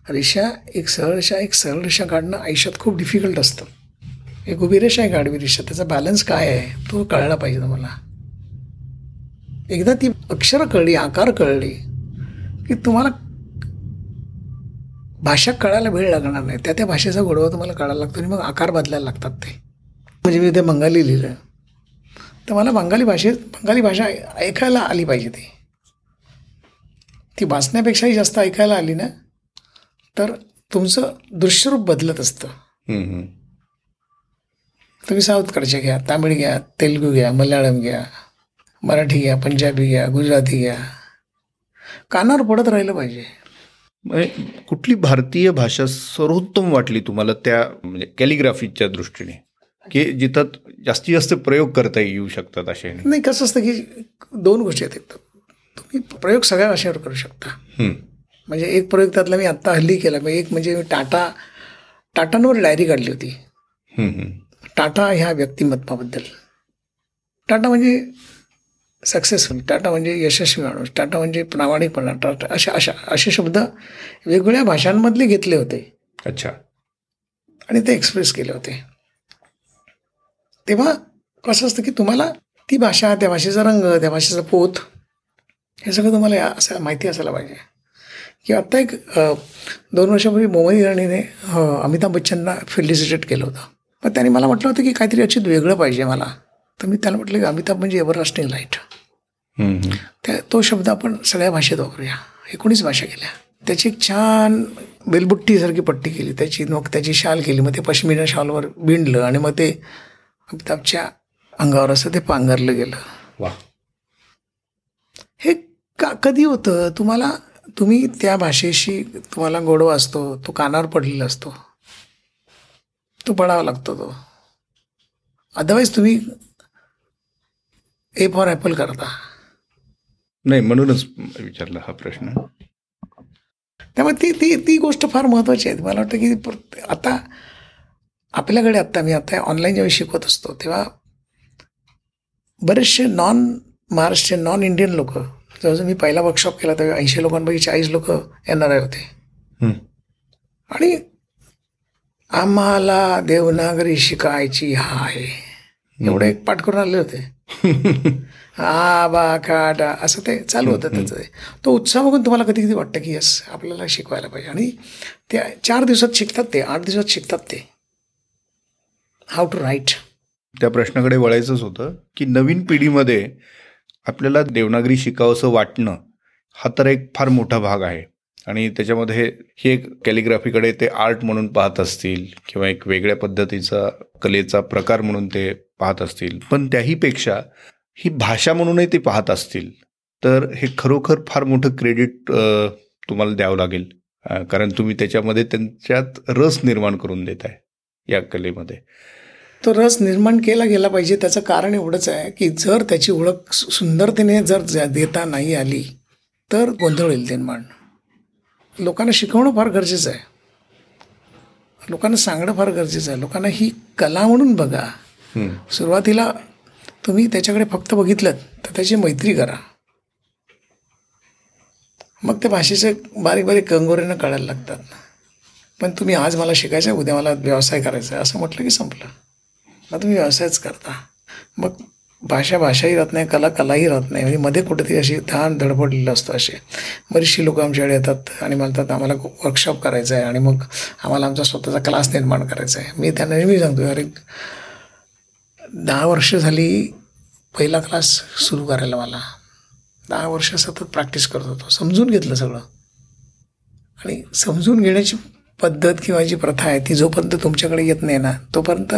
रेषा एक सरळ रेषा एक सरळ रेषा काढणं आयुष्यात खूप डिफिकल्ट असतं. एक उभी रेषा एक आडवी रेषा त्याचा बॅलन्स काय आहे? तो कळला पाहिजे तुम्हाला. एकदा ती अक्षरं कळली आकार कळली की तुम्हाला भाषा कळायला वेळ लागणार नाही. त्या त्या भाषेचा गोडवा तुम्हाला कळायला लागतो आणि मग आकार बदलायला लागतात ते. म्हणजे मी ते बंगाली लिहिलं तर मला बंगाली भाषेत बंगाली भाषा ऐकायला आली पाहिजे ती. ती वाचण्यापेक्षाही जास्त ऐकायला आली ना तर तुमचं दृश्यरूप बदलत असतं. तुम्ही साऊथकडचे घ्या तामिळ घ्या तेलगू घ्या मल्याळम घ्या मराठी घ्या पंजाबी घ्या गुजराती घ्या. कानावर पडत राहिलं पाहिजे. कुठली भारतीय भाषा सर्वोत्तम वाटली तुम्हाला त्या म्हणजे कॅलिग्राफीच्या दृष्टीने? की जिथं जास्तीत जास्त प्रयोग करता येऊ शकतात असे. नाही कसं असतं की दोन गोष्टी आहेत तुम्ही प्रयोग सगळ्या भाषेवर करू शकता. म्हणजे एक प्रयोग त्यातला मी आत्ता हल्ली केला. एक म्हणजे मी टाटा टाटांवर डायरी काढली होती. टाटा ह्या व्यक्तिमत्वाबद्दल. टाटा म्हणजे सक्सेसफुल टाटा म्हणजे यशस्वी माणूस टाटा म्हणजे प्रामाणिकपणा टाटा अशा अशा असे शब्द वेगवेगळ्या भाषांमधले घेतले होते. अच्छा. आणि ते एक्सप्रेस केले होते. तेव्हा कसं असतं की तुम्हाला ती भाषा त्या भाषेचा रंग त्या भाषेचा पोत हे सगळं तुम्हाला असं माहिती असायला पाहिजे. की आत्ता एक दोन वर्षापूर्वी मोहम्मद इराणीने अमिताभ बच्चनना फेलिसिटेट केलं होतं. पण त्याने मला म्हटलं होतं की काहीतरी अचित वेगळं पाहिजे मला. तर मी त्याला म्हटलं की अमिताभ म्हणजे एव्हरलास्टिंग लाइट त्या तो शब्द आपण सगळ्या भाषेत वापरूया. एकोणीस भाषा केल्या. त्याची एक छान बेलबुट्टीसारखी पट्टी केली. त्याची मग त्याची शाल केली. मग ते पश्मिना शालवर बिंडलं आणि मग ते अमिताभच्या अंगावर असं ते पांघरलं गेलं. वा. हे का कधी होतं? तुम्हाला तुम्ही त्या भाषेशी तुम्हाला गोडवा असतो तो कानावर पडलेला असतो. तो पडावा लागतो तो. अदरवाईज तुम्ही ए फॉर ॲपल करता. नाही म्हणूनच विचारला हा प्रश्न. त्यामुळे ती ती ती गोष्ट फार महत्त्वाची आहे. मला वाटतं की आता आपल्याकडे आत्ता मी आता ऑनलाईन जेव्हा शिकवत असतो तेव्हा बरेचसे नॉन महाराष्ट्रीयन नॉन इंडियन लोक जवळ मी पहिला वर्कशॉप केला तेव्हा ऐंशी लोकांपैकी चाळीस लोक येणारे होते. आणि आम्हाला देवनागरी शिकायची हाय. एवढं एक पाठ करून आले होते. *laughs* आ बा काटा असं ते चालू होतं त्याचं. तो उत्साह बघून तुम्हाला कधी कधी वाटतं की यस आपल्याला शिकवायला पाहिजे. आणि त्या चार दिवसात शिकतात ते आठ दिवसात शिकतात ते. How to write. त्या प्रश्नाकडे वळायचंच होतं की नवीन पिढीमध्ये आपल्याला देवनागरी शिकावंसं वाटणं हा तर एक फार मोठा भाग आहे. आणि त्याच्यामध्ये हे एक कॅलिग्राफीकडे ते आर्ट म्हणून पाहत असतील किंवा एक वेगळ्या पद्धतीचा कलेचा प्रकार म्हणून ते पाहत असतील. पण त्याहीपेक्षा ही भाषा म्हणूनही ते पाहत असतील. तर हे खरोखर फार मोठं क्रेडिट तुम्हाला द्यावं लागेल. कारण तुम्ही त्याच्यामध्ये त्यांच्यात रस निर्माण करून देत आहे या कलेमध्ये. तो रस निर्माण केला गेला पाहिजे त्याचं कारण एवढंच आहे की जर त्याची ओळख सुंदरतेने जर देता नाही आली तर गोंधळ होईल निर्माण. लोकांना शिकवणं फार गरजेचं आहे. लोकांना सांगणं फार गरजेचं आहे. लोकांना ही कला म्हणून बघा. सुरुवातीला तुम्ही त्याच्याकडे फक्त बघितलं तर त्याची मैत्री करा. मग त्या भाषेचे बारीक बारीक कंगोऱ्यानं कळायला लागतात. पण तुम्ही आज मला शिकायचं आहे उद्या मला व्यवसाय करायचा आहे असं म्हटलं की संपलं. मग तुम्ही व्यवसायच करता. मग भाषा भाषाही राहत नाही कला कलाही राहत नाही. म्हणजे मध्ये कुठेतरी अशी धान धडपडलेलं असतं असे बरीचशी लोकं आमच्याकडे येतात आणि म्हणतात आम्हाला वर्कशॉप करायचं आहे आणि मग आम्हाला आमचा स्वतःचा क्लास निर्माण करायचा आहे मी त्यांना नेहमी सांगतो अरे दहा वर्ष झाली पहिला क्लास सुरू करायला मला. दहा वर्ष सतत प्रॅक्टिस करत होतो. समजून घेतलं सगळं. आणि समजून घेण्याची पद्धत किंवा जी प्रथा आहे ती जोपर्यंत तुमच्याकडे येत नाही ना तोपर्यंत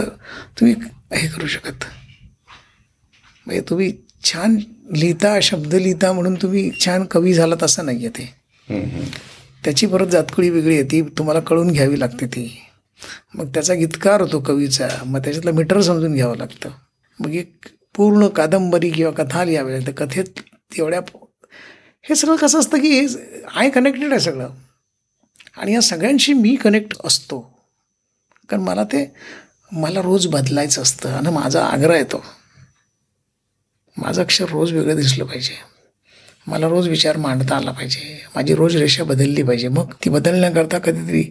तुम्ही हे करू शकत. म्हणजे तुम्ही छान लिहिता शब्द लिहिता म्हणून तुम्ही छान कवी झालात असं नाही आहे ते त्याची परत जातकुळी वेगळी आहे ती तुम्हाला कळून घ्यावी लागते ती. मग त्याचा गीतकार होतो कवीचा मग त्याच्यातलं मीटर समजून घ्यावं लागतं. मग एक पूर्ण कादंबरी किंवा कथा लिहावी तर कथेत तेवढ्या हे सगळं कसं असतं की आय कनेक्टेड आहे सगळं. आणि या सगळ्यांशी मी कनेक्ट असतो. कारण मला ते मला रोज बदलायचं असतं आणि माझा आग्रह येतो. माझं अक्षर रोज वेगळं दिसलं पाहिजे. मला रोज विचार मांडता आला पाहिजे. माझी रोज रेषा बदलली पाहिजे. मग ती बदलण्याकरता कधीतरी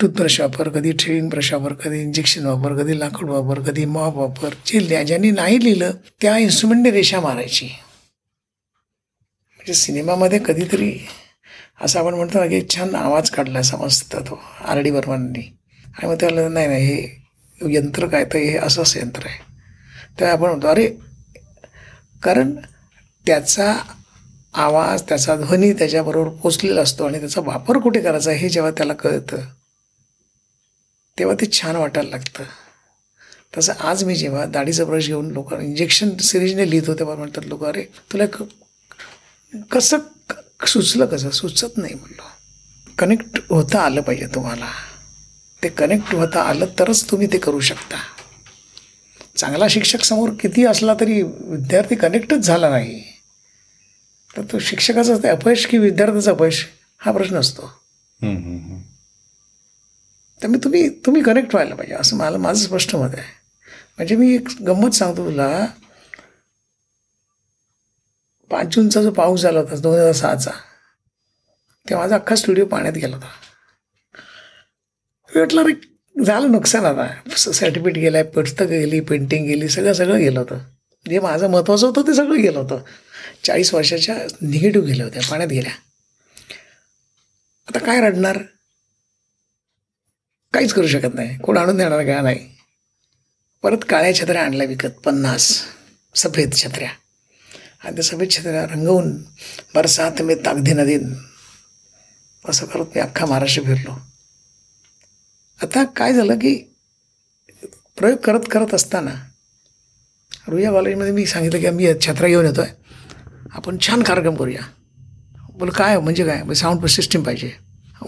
टूथब्रश वापर कधी ट्रेविंग ब्रश वापर कधी इंजेक्शन वापर कधी लाकूड वापर कधी मॉप वापर. जे ज्यांनी नाही लिहिलं त्या इन्स्ट्रुमेंटने रेषा मारायची. म्हणजे सिनेमामध्ये कधीतरी असं आपण म्हणतो ना की छान आवाज काढला समजतं तो आर डी बर्मननी आणि मग त्याला नाही नाही हे यंत्र काय तर हे असं असं यंत्र आहे. तर आपण म्हणतो अरे कारण त्याचा आवाज त्याचा ध्वनी त्याच्याबरोबर पोचलेला असतो आणि त्याचा वापर कुठे करायचा हे जेव्हा त्याला कळतं तेव्हा ते छान वाटायला लागतं. तसं आज मी जेव्हा दाढीचा ब्रश घेऊन लोक इंजेक्शन सिरीजने लिहितो तेव्हा म्हणतात लोक अरे तुला कसं सुचलं कसं? सुचत नाही म्हणलो. कनेक्ट होता आलं पाहिजे तुम्हाला. ते कनेक्ट होता आलं तरच तुम्ही ते करू शकता. चांगला शिक्षक समोर किती असला तरी विद्यार्थी कनेक्टच झाला नाही. तर तो शिक्षकाचं ते अपयश की विद्यार्थ्याचं अपयश? हा प्रश्न असतो. त्यामुळे तुम्ही तुम्ही कनेक्ट व्हायला पाहिजे. असं मला माझं स्पष्ट मत आहे. म्हणजे मी एक गंमत सांगतो तुला. पाच जूनचा जो पाऊस झाला होता दोन हजार सहाचा तेव्हा माझा अख्खा स्टुडिओ पाण्यात गेला होता. म्हटलं रे झालं नुकसान आता. सर्टिफिकेट गेलं आहे पुस्तकं गेली पेंटिंग गेली सगळं सगळं गेलं होतं. जे माझं महत्त्वाचं होतं ते सगळं गेलं होतं. चाळीस वर्षाच्या निगेटिव्ह गेल्या होत्या पाण्यात गेल्या. आता काय रडणार? काहीच करू शकत नाही. कोण आणून देणार का नाही. परत काळ्या छत्र्या आणल्या विकत पन्नास. सफेद छत्र्या. आणि त्या सफेद छत्र्या रंगवून बरसात मी ताकदी नदीन असं करत मी अख्खा महाराष्ट्र फिरलो. आता काय झालं की प्रयोग करत करत असताना रुया कॉलेजमध्ये मी सांगितलं की मी छत्रा घेऊन येतो आहे आपण छान कार्यक्रम करूया. बोल काय हो? म्हणजे काय? म्हणजे साऊंड सिस्टीम पाहिजे.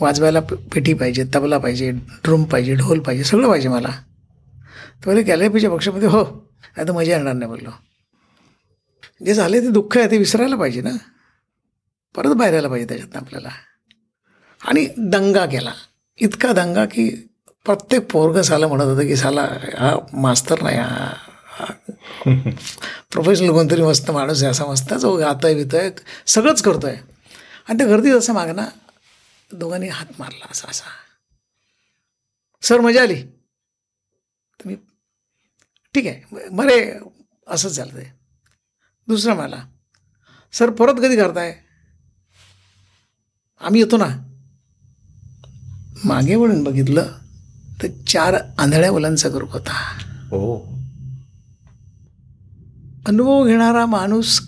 वाजवायला पेटी पाहिजे तबला पाहिजे ड्रम पाहिजे ढोल पाहिजे सगळं पाहिजे मला. तर बोले गॅलरीच्या पक्षामध्ये हो. नाही तर मजा येणार नाही बोललो. जे झाले ते दुःख आहे ते विसरायला पाहिजे ना. परत बाहेर यायला पाहिजे त्याच्यातनं आपल्याला. आणि दंगा केला. इतका दंगा की प्रत्येक पोरगं साला म्हणत होतं की साला हा मास्तर नाही हा प्रोफेशनल *laughs* कोणतरी मस्त माणूस आहे असा मस्त जो गातोय बितोय सगळंच करतोय. आणि त्या गर्दीत असं मागं दोघांनी हात मारला असा असा. सर मजा आली. तुम्ही ठीक आहे बरे असंच झालं ते. दुसरा मला. सर परत कधी करताय? आम्ही येतो ना. मागे वळून बघितलं तर चार आंधळ्या मुलांचा ग्रुप होता. हो. अनुभव घेणारा माणूस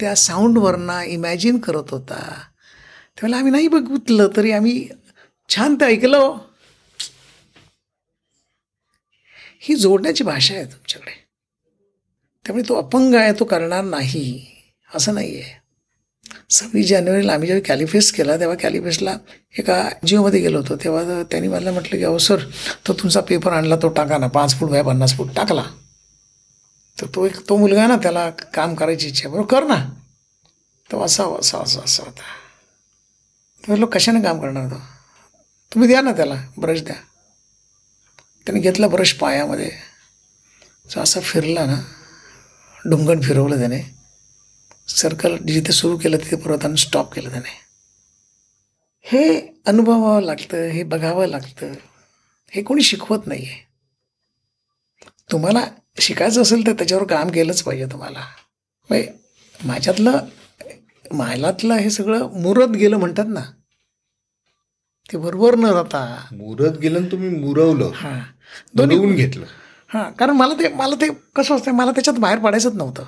त्या साऊंडवरना इमॅजिन करत होता. त्यावेळेला आम्ही नाही बघितलं तरी आम्ही छान ते ऐकलं. ही जोडण्याची भाषा आहे तुमच्याकडे. त्यामुळे तो अपंग आहे तो करणार नाही. असं नाही आहे सव्वीस जानेवारीला आम्ही जेव्हा कॅलिफेस केला तेव्हा कॅलिफेसला एका जिओमध्ये गेलो होतो. तेव्हा त्यांनी मला म्हटलं की अहो सर तो तुमचा पेपर आणला तो टाका ना. पाच फूट बाय पन्नास फूट टाकला. तर तो एक तो मुलगा ना त्याला काम करायची इच्छा बरोबर कर ना. तो असा असा असा असा होता. तर लोक कशाने काम करणार तो? तुम्ही द्या ना त्याला ब्रश द्या. त्याने घेतला ब्रश पायामध्ये. जो असा फिरला ना डुंगण फिरवलं त्याने. सर्कल जिथे सुरू केलं तिथे परत आणि स्टॉप केलं त्याने. हे अनुभवावं लागतं हे बघावं लागतं. हे कोणी शिकवत नाही आहे तुम्हाला शिकायचं असेल तर त्याच्यावर काम केलंच पाहिजे तुम्हाला. म्हणजे माझ्यातलं मायलातलं हे सगळं मुरत गेलं म्हणतात ना. ते बरोबर न राहता. मुरत गेलं तुम्ही मुरवलं. हां. दोन्ही घेतलं. हां कारण मला ते मला ते कसं असतं मला त्याच्यात बाहेर पडायचंच नव्हतं.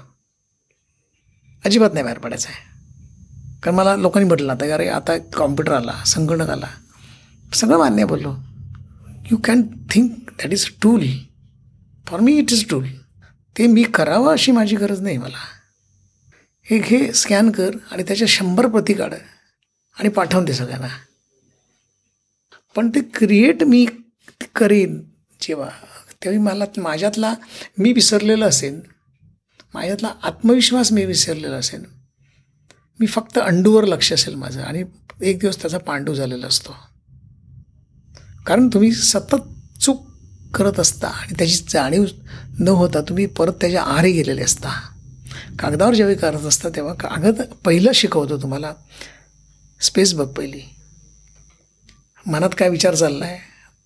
अजिबात नाही बाहेर पडायचं आहे कारण मला लोकांनी म्हटलं आता अरे आता कॉम्प्युटर आला संगणक आला. सगळं मान्य बोललो. You can think that is tool for me it is tool ते मी करावं अशी माझी गरज नाही मला. हे घे स्कॅन कर आणि त्याच्या शंभर प्रती काढ आणि पाठवून दे सगळ्यांना. पण ते क्रिएट मी करीन जेव्हा त्यावेळी मला माझ्यातला मी विसरलेलं असेल माझ्यातला आत्मविश्वास मी विसरलेला असेल मी फक्त अंडूवर लक्ष असेल माझं आणि एक दिवस त्याचा पांडू झालेला असतो. कारण तुम्ही सतत चूक करत असता आणि त्याची जाणीव न होता तुम्ही परत त्याच्या आहारी गेलेले असता. कागदावर जेव्हा करत असता तेव्हा कागद पहिलं शिकवतो तुम्हाला. स्पेस बघ पहिली. मनात काय विचार चालला आहे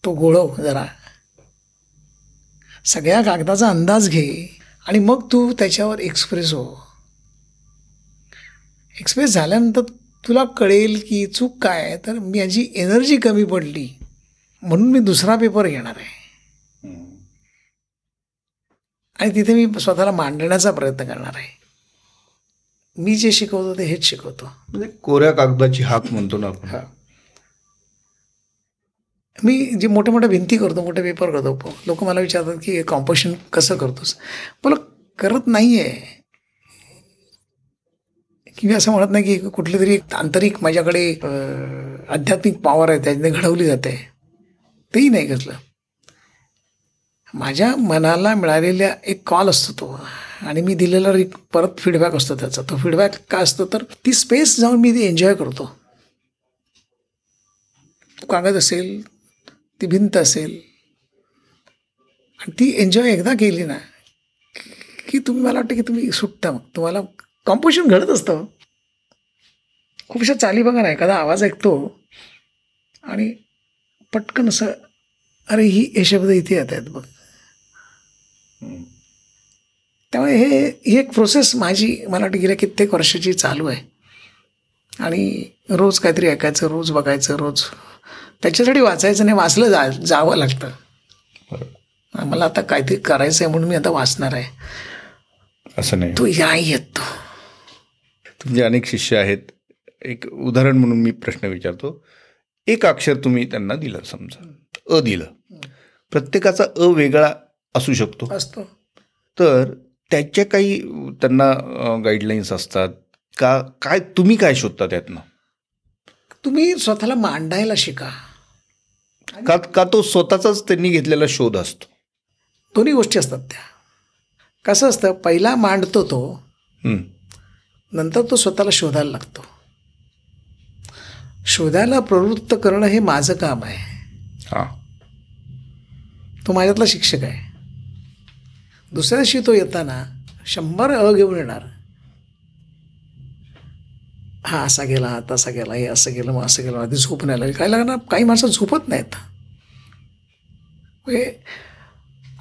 तो गोळव जरा. सगळ्या कागदाचा अंदाज घे आणि मग तू त्याच्यावर एक्सप्रेस हो. एक्सप्रेस झाल्यानंतर तुला कळेल की चूक काय तर माझी एनर्जी कमी पडली. म्हणून मी दुसरा पेपर घेणार आहे. आणि तिथे मी स्वतःला मांडण्याचा प्रयत्न करणार आहे. मी जे शिकवतो ते हेच शिकवतो. म्हणजे कोऱ्या कागदाची हाक म्हणतो ना आपण. मी जे मोठ्या मोठ्या भिंती करतो मोठे पेपर करतो लोक मला विचारतात की हे कॉम्पोजिशन कसं करतोस? मला करत नाही आहे की मी असं म्हणत नाही की कुठली तरी एक आंतरिक माझ्याकडे आध्यात्मिक पॉवर आहे त्याने घडवली जाते. तेही नाही कसलं. माझ्या मनाला मिळालेल्या एक कॉल असतो तो. आणि मी दिलेला एक परत फीडबॅक असतो त्याचा. तो फीडबॅक काय असतो तर ती स्पेस जाऊन मी ती एन्जॉय करतो. कागद असेल ती भिंत असेल. आणि ती एन्जॉय एकदा केली ना की तुम्ही मला वाटतं की तुम्ही सुटता मग. तुम्हाला कॉम्पोजिशन घडत असतं. खूपशा चाली बघा ना एखादा आवाज ऐकतो आणि पटकन असं अरे ही हे शब्द इथे येत आहेत बघ. त्यामुळे हे ही एक प्रोसेस माझी मला वाटतं गेल्या कित्येक वर्षाची चालू आहे. आणि रोज काहीतरी ऐकायचं रोज बघायचं रोज त्याच्यासाठी वाचायचं नाही वाचलं जा जावं लागतं. मला आता काहीतरी करायचं आहे म्हणून मी आता वाचणार आहे. असं नाही. तो या येतो तुमचे अनेक शिष्य आहेत. एक उदाहरण म्हणून मी प्रश्न विचारतो. एक अक्षर तुम्ही त्यांना दिलं समजा. अ दिलं. प्रत्येकाचा अ वेगळा असू शकतो. असतो. तर त्याच्या काही त्यांना गाईडलाईन्स असतात का? काय तुम्ही काय शोधता त्यातनं? तुम्ही स्वतःला मांडायला शिका. का का तो स्वतःचाच त्यांनी घेतलेला शोध असतो. दोन्ही गोष्टी असतात त्या. कसं असतं पहिला मांडतो तो. नंतर तो स्वतःला शोधायला लागतो. शोधायला प्रवृत्त करणं हे माझं काम आहे. हां. तो माझ्यातला शिक्षक आहे. दुसऱ्या दिवशी तो येताना शंभर अ घेऊन येणार. हा असा गेला हा तसा गेला हे असं गेलं मग असं गेलं आधी झोप नाही लागली. काय लागणार काही माणसं झोपत नाहीत. म्हणजे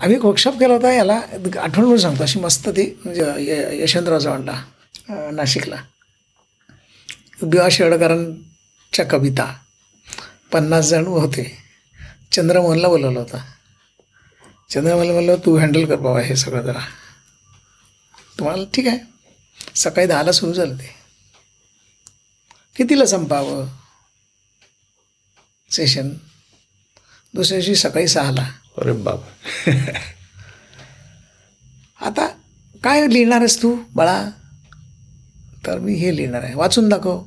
आम्ही एक वर्कशॉप केला होता याला आठवण म्हणून सांगतो अशी मस्त ती म्हणजे य- यशवंतराव चव्हाणला नाशिकला. बिवा शेडकरांच्या कविता पन्नास जण होते. चंद्रमोहनला बोलवलं होतं. चंद्रमोहनला बोललं तू हँडल कर बाबा हे सगळं जरा. तुम्हाला ठीक आहे. सकाळी दहाला सुरू झालं ते. कितीला संपावं? सेशन दुसऱ्या दिवशी सकाळी सहाला. अरे बाबा. *laughs* आता काय लिहिणार आहेस तू बाळा? तर मी हे लिहिणार आहे. वाचून दाखव.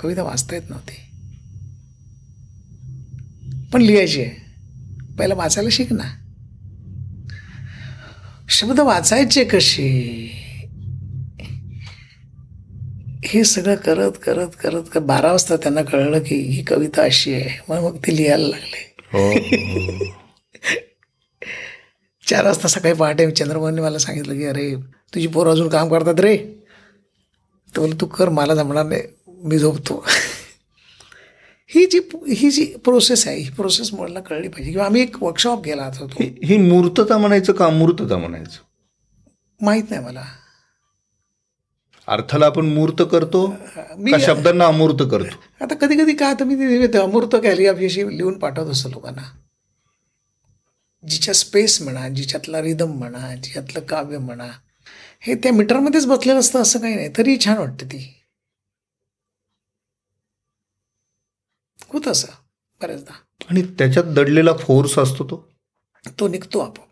कविता वाचता येत नव्हती. पण लिहायची आहे. पहिला वाचायला शिक ना. शब्द वाचायचे कसे? हे सगळं करत करत करत करत बारा वाजता त्यांना कळलं की ही कविता अशी आहे. मग मग ते लिहायला लागले. हो *laughs* चार वाजता सकाळी पहाटे चंद्रमोहनने मला सांगितलं की अरे तुझी पोरं अजून काम करतात रे. तर बोल तू कर मला जमणार नाही. मी झोपतो. *laughs* ही जी ही जी प्रोसेस आहे ही प्रोसेस मला कळली पाहिजे. किंवा आम्ही एक वर्कशॉप गेला होता तो. ही ही मूर्तता म्हणायचं का अमूर्तता म्हणायचं? माहीत नाही मला. अर्थाला आपण मूर्त करतो मी का शब्दांना अमूर्त करतो? आता कधी कधी काय आता मी अमूर्त कॅलिग्राफी लिहून पाठवत असतो लोकांना. जिच्या स्पेस म्हणा जिच्यातला रिदम म्हणा जिच्यातलं काव्य म्हणा हे त्या मीटरमध्येच बसलेलं असतं असं काही नाही. तरी छान वाटते ती. होत असं बऱ्याचदा. आणि त्याच्यात दडलेला फोर्स असतो तो? तो निघतो आपोआप.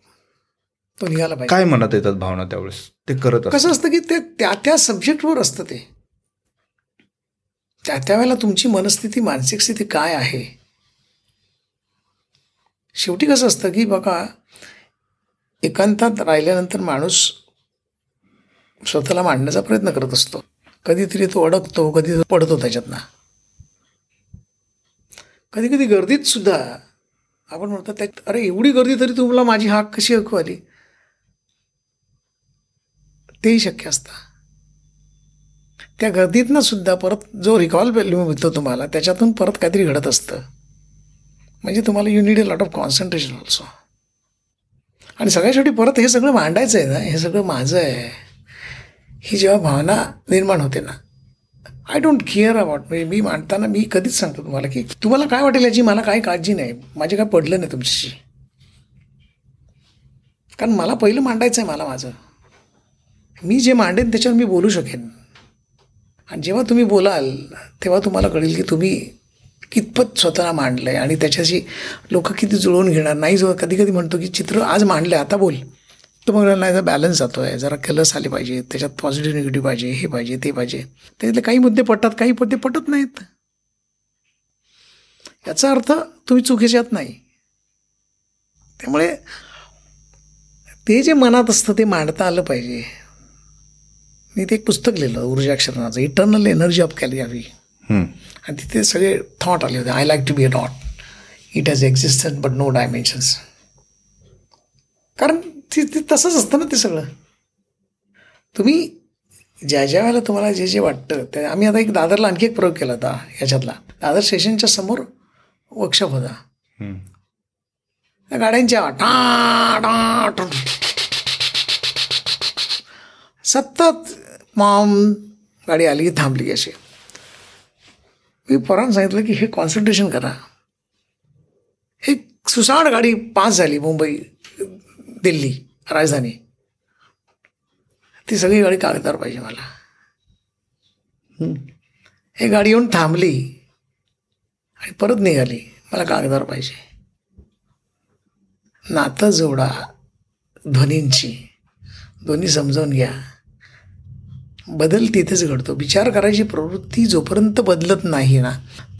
तो निघाला पाहिजे. काय म्हणत येतात भावना त्यावेळेस? ते करत कसं असतं की ते त्या त्या सब्जेक्टवर असतं ते. त्या त्यावेळेला तुमची मनस्थिती मानसिक स्थिती काय आहे? शेवटी कसं असतं की बघा एकांतात राहिल्यानंतर माणूस स्वतःला मांडण्याचा प्रयत्न करत असतो. कधीतरी तो अडकतो कधी तो पडतो त्याच्यातनं. कधी कधी गर्दीत सुद्धा आपण म्हणतो त्यात अरे एवढी गर्दी तरी तुम्हाला माझी हाक कशी ऐकू आली? तेही शक्य असतं. त्या गर्दीतनं सुद्धा परत जो रिकॉल व्हॅल्यू मिळतो तुम्हाला त्याच्यातून परत काहीतरी घडत असतं. म्हणजे तुम्हाला you need a lot of concentration also आणि सगळ्या शेवटी परत हे सगळं मांडायचं आहे ना हे सगळं माझं आहे. ही जेव्हा भावना निर्माण होते ना आय डोंट केअर अबाउट म्हणजे मी मांडताना मी कधीच सांगतो तुम्हाला की तुम्हाला काय वाटेल याची मला काही काळजी नाही. माझे काय पडलं नाही तुमच्याशी. कारण मला पहिलं मांडायचं आहे मला माझं. मी जे मांडेन त्याच्यावर मी बोलू शकेन. आणि जेव्हा तुम्ही बोलाल तेव्हा तुम्हाला कळेल की तुम्ही कितपत स्वतःला मांडलं आहे आणि त्याच्याशी लोक किती जुळवून घेणार. नाही जो कधी कधी म्हणतो की चित्र आज मांडलं आता बोल. तर मग नाही बॅलन्स जातो आहे जरा कलर्स आले पाहिजे. त्याच्यात पॉझिटिव्ह निगेटिव्ह पाहिजे हे पाहिजे ते पाहिजे. त्यातले काही मुद्दे पटतात काही मुद्दे पटत नाहीत. याचा अर्थ तुम्ही चुकीच्यात नाही. त्यामुळे ते जे मनात असतं ते मांडता आलं पाहिजे. मी ते एक पुस्तक लिहिलं ऊर्जा क्षरणाचं इटर्नल एनर्जी ऑफ कॅलियावी आणि तिथे सगळे थॉट आले होते I like to be a dot it has existence but no dimensions कारण ती तसंच असतं ना ते सगळं तुम्ही ज्या ज्या वेळेला तुम्हाला जे जे वाटतं ते आम्ही आता एक दादरला आणखी एक प्रयोग केला होता याच्यातला दादर स्टेशनच्या समोर वर्कशॉप होता त्या गाड्यांच्या टा टा. सतत मॉम गाडी आली की थांबली अशी. मी पोरांना सांगितलं की हे कॉन्सन्ट्रेशन करा. एक सुसाट गाडी पास झाली मुंबई दिल्ली राजधानी. ती सगळी गाडी कागदार पाहिजे मला. हे गाडी येऊन थांबली आणि परत निघाली. मला कागदार पाहिजे. नातं जोडा ध्वनींची. दोन्ही समजावून घ्या. बदल तिथेच घडतो. विचार करायची प्रवृत्ती जोपर्यंत बदलत नाही ना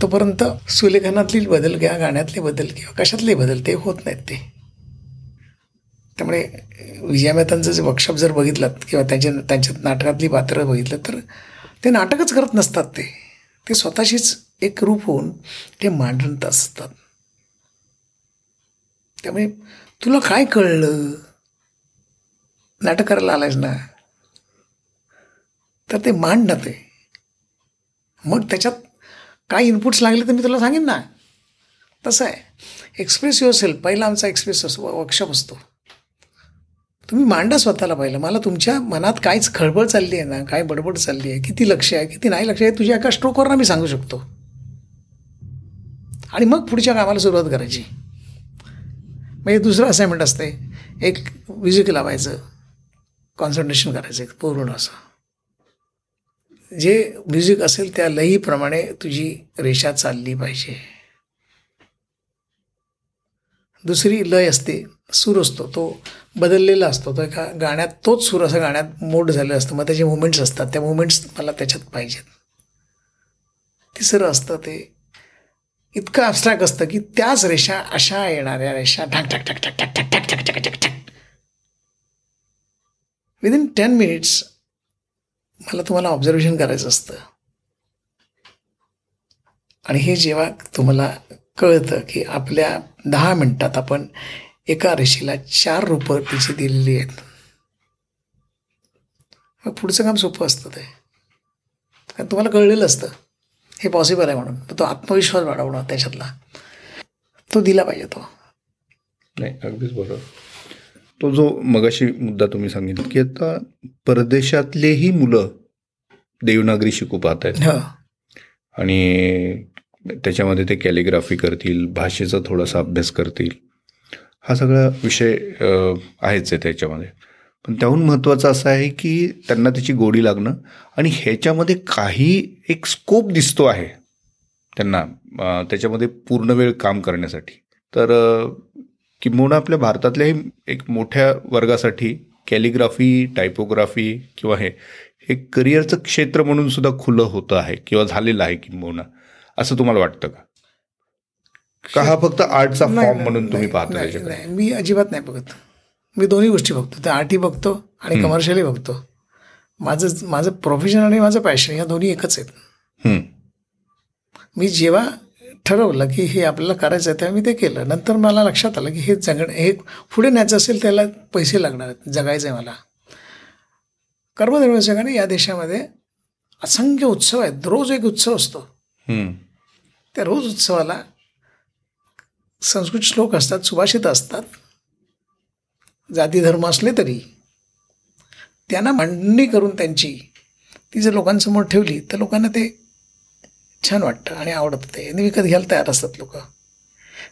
तोपर्यंत सुलेखनातली बदल घ्या गाण्यातले बदल किंवा कशातले बदल ते होत नाहीत ते. त्यामुळे विजया मेहतांचं जे वर्कशॉप जर बघितलं किंवा त्यांच्या त्यांच्या नाटकातली पात्रं बघितलं तर ते नाटकच करत नसतात ते. ते स्वतःशीच एक रूप होऊन ते मांडत असतात. त्यामुळे तुला काय कळलं? नाटक करायला आलायस ना? तर ते मांड ना ते. मग त्याच्यात काय इनपुट्स लागले तर मी तुला सांगेन ना. तसं आहे. एक्सप्रेस युअर सेल्फ पहिला आमचा एक्सप्रेस असतो वर्कशॉप असतो. तुम्ही मांडा स्वतःला पाहिलं. मला तुमच्या मनात काहीच खळबळ चालली आहे ना काय बडबड चालली आहे किती लक्ष आहे किती नाही लक्ष आहे तुझ्या एका स्ट्रोकवर ना मी सांगू शकतो. आणि मग पुढच्या कामाला सुरुवात करायची. म्हणजे दुसरं असाइनमेंट असते एक म्युझिक लावायचं. कॉन्सन्ट्रेशन करायचं. एक पूर्ण असं. जे म्युझिक असेल त्या लईप्रमाणे तुझी रेषा चालली पाहिजे दुसरी लय असते सूर असतो तो बदललेला असतो तो एका गाण्यात तोच सूर असं गाण्यात मोड झालेलं असतं मग त्याचे मुवमेंट्स असतात त्या मुवमेंट्स मला त्याच्यात पाहिजेत तिसरं असतं ते इतकं अबस्ट्रॅक्ट असतं की त्याच रेषा अशा येणाऱ्या रेषा ढाक ठाक ठाक ठाक ठाक ठाक ठाक ठाक ठाक ठाक ठाक विदिन टेन मिनिट्स मला तुम्हाला ऑब्झर्वेशन करायचं असतं. आणि हे जेव्हा तुम्हाला कळतं की आपल्या दहा मिनटात आपण एका रेषेला चार रूपं तिची दिलेली आहेत. मग पुढचं काम सोपं असतं ते. कारण तुम्हाला कळलेलं असतं. हे पॉसिबल आहे म्हणून. तो आत्मविश्वास वाढवणं त्याच्यातला. तो दिला पाहिजे तो. नाही अगदीच बरोबर. तो जो मगाशी मुद्दा तुम्ही सांगितलं की आता परदेशातलेही मुलं देवनागरी शिकू पाहत आहेत. हो. आणि त्याच्यामध्ये ते कॅलिग्राफी करतील भाषेचा थोडासा अभ्यास करतील. हा सगळा विषय आहेच आहे त्याच्यामध्ये. पण त्याहून महत्त्वाचं असं आहे की त्यांना त्याची गोडी लागणं आणि ह्याच्यामध्ये काही एक स्कोप दिसतो आहे त्यांना त्याच्यामध्ये पूर्ण वेळ काम करण्यासाठी. तर किंबहुना आपल्या भारतातल्याही एक मोठ्या वर्गासाठी कॅलिग्राफी टायपोग्राफी किंवा हे हे करिअरचं क्षेत्र म्हणून सुद्धा खुलं होतं आहे किंवा झालेलं आहे किंबहुना. असं तुम्हाला वाटतं का? का हा फक्त आर्टचा फॉर्म म्हणून तुम्ही पाहता नाही, मी अजिबात नाही बघत. मी दोन्ही गोष्टी बघतो. त्या आर्टही बघतो आणि कमर्शियली बघतो. माझं माझं प्रोफेशन आणि माझं पॅशन या दोन्ही एकच आहेत. मी जेव्हा ठरवलं की हे आपल्याला करायचं आहे तेव्हा मी ते केलं. नंतर मला लक्षात आलं की हे जगणं हे पुढे न्यायचं असेल त्याला पैसे लागणार आहेत जगायचं आहे मला. कर्मनिर्वचकाने या देशामध्ये असंख्य उत्सव आहेत. रोज एक उत्सव असतो. त्या रोज उत्सवाला संस्कृत श्लोक असतात सुभाषित असतात. जाती धर्म असले तरी त्यांना मांडणी करून त्यांची ती जर लोकांसमोर ठेवली तर लोकांना ते छान वाटतं आणि आवडतं ते. आणि विकत घ्यायला तयार असतात लोक.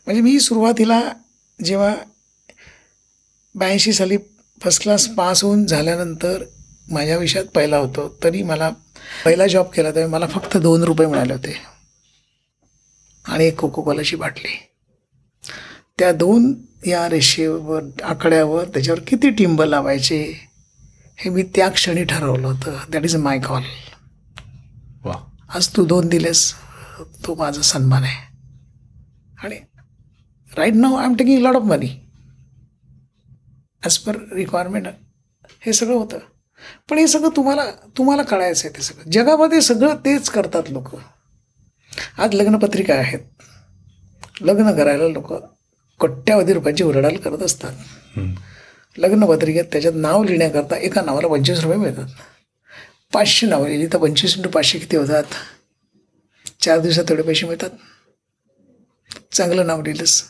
म्हणजे मी सुरुवातीला जेव्हा ब्याऐंशी साली फर्स्ट क्लास पास होऊन झाल्यानंतर माझ्या विषयात पहिला होतो तरी मला पहिला जॉब केला तेव्हा मला फक्त दोन रुपये मिळाले होते. आणि एक कोको कोलाची बाटली. त्या दोन या रेषेवर आकड्यावर त्याच्यावर किती टिंब लावायचे हे मी त्या क्षणी ठरवलं होतं. दॅट इज माय कॉल आज तू दोन दिलेस तो माझा सन्मान आहे. आणि right now I am taking lot of money as per requirement हे सगळं होतं. पण हे सगळं तुम्हाला तुम्हाला कळायचं आहे ते सगळं. जगामध्ये सगळं तेच करतात लोक. आज लग्नपत्रिका आहेत. लग्न करायला लोक कोट्यावधी रुपयाची उरडाल करत असतात. लग्नपत्रिकेत त्याच्यात नाव लिहिण्याकरता एका नावाला पंचवीस रुपये मिळतात. पाचशे नावं लिहिली. तर पंचवीस इंटू पाचशे किती होतात? चार दिवसात तेवढे पैसे मिळतात. चांगलं नाव लिहिलंस.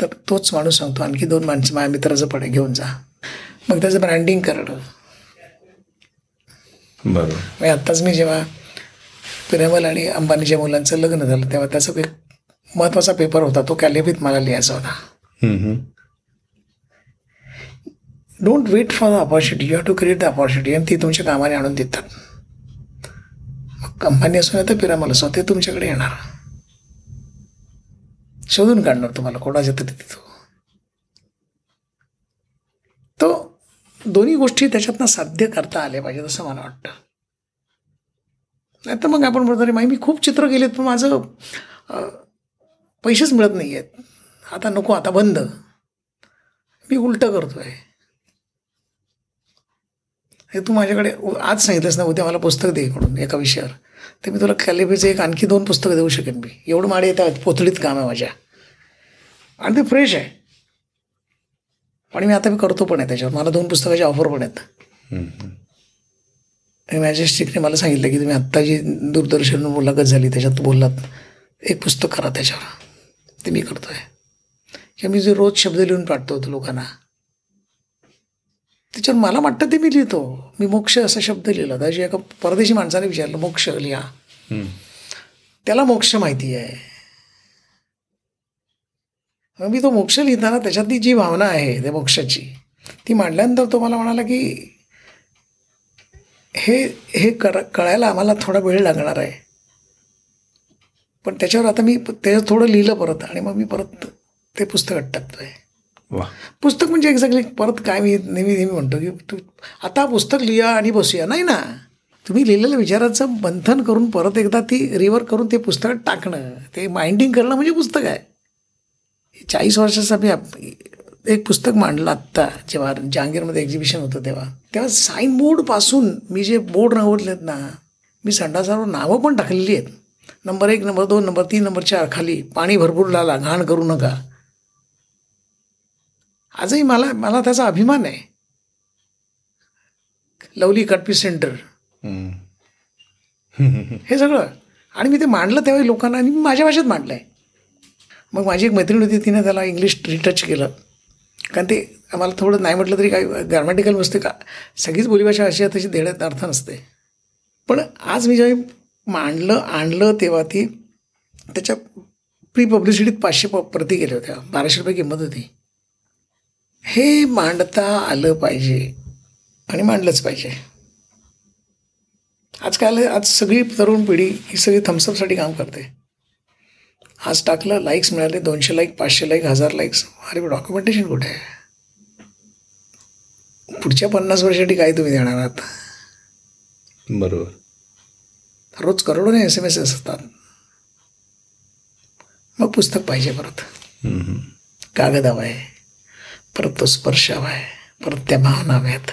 तर तोच माणूस सांगतो आणखी दोन माणसं माझ्या मित्राचं पडे घेऊन जा. मग त्याचं ब्रँडिंग करणं. बरोबर. मग आत्ताच मी जेव्हा पिरामल आणि अंबानीच्या मुलांचं लग्न झालं तेव्हा त्याचा एक महत्त्वाचा पेपर होता तो कॅलेबीत मला लिहायचा होता. Don't wait for the opportunity you have to create the opportunity आणि ती तुमच्या कामाने आणून देतात. मग कंपनी असो नाही तर पिरामल असो ते तुमच्याकडे येणार. शोधून काढणार तुम्हाला कोणाच्या तरी तिथं. तो दोन्ही गोष्टी त्याच्यातनं साध्य करता आल्या पाहिजेत असं मला वाटतं. नाही तर मग आपण म्हणतो माही मी खूप चित्र केलेत पण माझं पैसेच मिळत नाही आहेत आता नको आता बंद. मी उलटं करतो आहे हे तू माझ्याकडे आज सांगितलंस ना उद्या मला पुस्तक दे म्हणून एका विषयावर. तर मी तुला कॅलिबीचे एक आणखी दोन पुस्तकं देऊ शकेन मी. एवढं माडे येतात पोतळीत काम आहे माझ्या. आणि ते फ्रेश आहे. आणि मी आता मी करतो पण आहे त्याच्यावर. मला दोन पुस्तकाची ऑफर पण आहेत. मॅजेस्टिकने मला सांगितलं की तुम्ही आत्ता जी दूरदर्शन मुलाखत झाली त्याच्यात बोललात एक पुस्तक करा त्याच्यावर. ते मी करतो आहे किंवा मी जे रोज शब्द लिहून पाठतो होतो लोकांना त्याच्यावर मला वाटतं ते मी लिहितो. मी मोक्ष असा शब्द लिहिला जे एका परदेशी माणसाने विचारलं मोक्ष लिहा. त्याला मोक्ष माहिती आहे. मी तो मोक्ष लिहिताना त्याच्यातली जी भावना आहे त्या मोक्षाची ती मांडल्यानंतर तो मला म्हणाला की हे हे कर कळायला आम्हाला थोडा वेळ लागणार आहे. पण त्याच्यावर आता मी त्याच्यात थोडं लिहिलं परत आणि मग मी परत ते पुस्तकात टाकतोय वा पुस्तक म्हणजे एक्झॅक्टली परत काय मी नेहमी नेहमी म्हणतो की तू आता पुस्तक लिहा आणि बसूया. नाही ना? तुम्ही लिहिलेल्या विचाराचं मंथन करून परत एकदा ती रिवर करून ते पुस्तकात टाकणं ते माइंडिंग करणं म्हणजे पुस्तक आहे. चाळीस वर्षाचा मी आप- एक पुस्तक मांडलं आत्ता जेव्हा जहांगीरमध्ये एक्झिबिशन होतं तेव्हा. तेव्हा साईन बोर्डपासून मी जे बोर्ड नवडलेत ना मी संडासावर नावं पण टाकलेली आहेत. नंबर एक नंबर दोन नंबर तीन नंबर चार खाली पाणी भरपूर लाला घाण करू नका. आजही मला मला त्याचा अभिमान आहे. Lovely cut piece centre. हे सगळं. आणि मी ते मांडलं तेव्हा लोकांना आणि मी माझ्या भाषेत मांडलं आहे मग माझी एक मैत्रीण होती तिने त्याला इंग्लिश रिटच केलं. कारण ते आम्हाला थोडं नाही म्हटलं तरी काही ग्रामॅटिकल नसते का? सगळीच बोलीभाषा अशी आहे तशी देण्यात अर्थ नसते. पण आज मी जेव्हा मांडलं आणलं तेव्हा ती त्याच्या प्री पब्लिसिटीत पाचशे प प्रती गेल्या होत्या. बाराशे रुपये किंमत होती. हे मांडता आलं पाहिजे आणि मांडलंच पाहिजे. आजकाल आज सगळी तरुण पिढी ही सगळी थम्सअपसाठी काम करते. आज टाकलं लाईक्स मिळाले दोनशे लाईक पाचशे लाईक हजार लाईक्स अरे डॉक्युमेंटेशन कुठे? आहे पुढच्या पन्नास वर्षासाठी काय तुम्ही देणार आहात? बरोबर. रोज करोडोने एस एम एस असतात. मग पुस्तक पाहिजे परत. कागद हवा आहे परत तो स्पर्श हवा आहे. परत त्या भावना हव्यात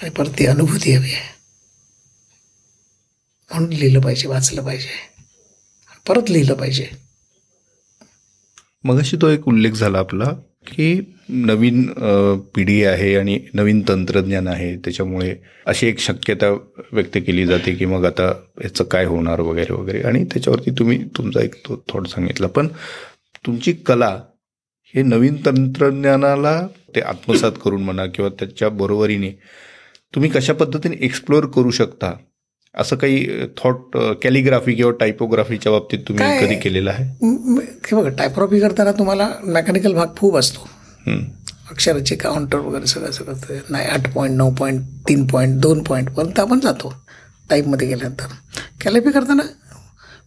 आणि परत ती अनुभूती हवी आहे. म्हणून लिहिलं पाहिजे वाचलं पाहिजे. परत लिहिलं पाहिजे. मग अशी तो एक उल्लेख झाला आपला की नवीन पिढी आहे आणि नवीन तंत्रज्ञान आहे. त्याच्यामुळे अशी एक शक्यता व्यक्त केली जाते की मग आता याचं काय होणार वगैरे वगैरे. आणि त्याच्यावरती तुम्ही तुमचा एक तो थोडं सांगितला. पण तुमची कला हे नवीन तंत्रज्ञानाला ते आत्मसात करून म्हणा किंवा त्याच्या बरोबरीने तुम्ही कशा पद्धतीने एक्सप्लोअर करू शकता असं काही थॉट कॅलिग्राफी किंवा टायपोग्राफीच्या बाबतीत तुम्ही? कधी केलेलं आहे बघा टायपॉपी करताना तुम्हाला मेकॅनिकल भाग खूप असतो. अक्षराचे काउंटर वगैरे सगळं सगळं नाही आठ पॉईंट नऊ पॉईंट तीन पॉईंट दोन पॉईंट पर्यंत आपण जातो टाईपमध्ये गेल्यानंतर कॅलिपी करताना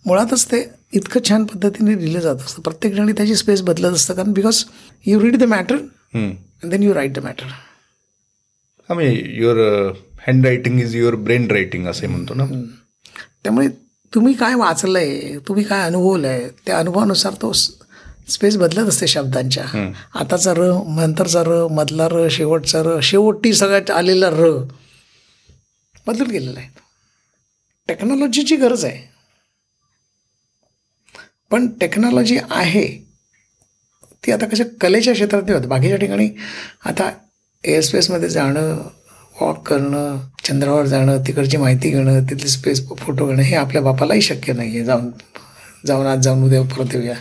मुळातच ते इतकं छान पद्धतीने लिहिलं जात असतं. प्रत्येक जणी त्याची स्पेस बदलत असतं. कारण because you read the matter and then you write the matter आम्ही your hand writing is your brain writing असे म्हणतो ना. त्यामुळे तुम्ही काय वाचलं आहे तुम्ही काय अनुभवलं आहे त्या अनुभवानुसार तो स्पेस बदलत असते शब्दांच्या. आताचा र नंतरचा र मधला र शेवटचा र शेवटी सगळ्यात आलेला र बदलून गेलेला आहे. टेक्नॉलॉजीची गरज आहे. पण टेक्नॉलॉजी आहे. ती आता कसं कलेच्या क्षेत्रात नाही होत. बाकीच्या ठिकाणी आता एअरस्पेसमध्ये जाणं वॉक करणं चंद्रावर जाणं तिकडची माहिती घेणं तिथली स्पेस फोटो घेणं हे आपल्या बापालाही शक्य नाही आहे जाऊन जाऊन आज जाऊन उद्या परत येऊया.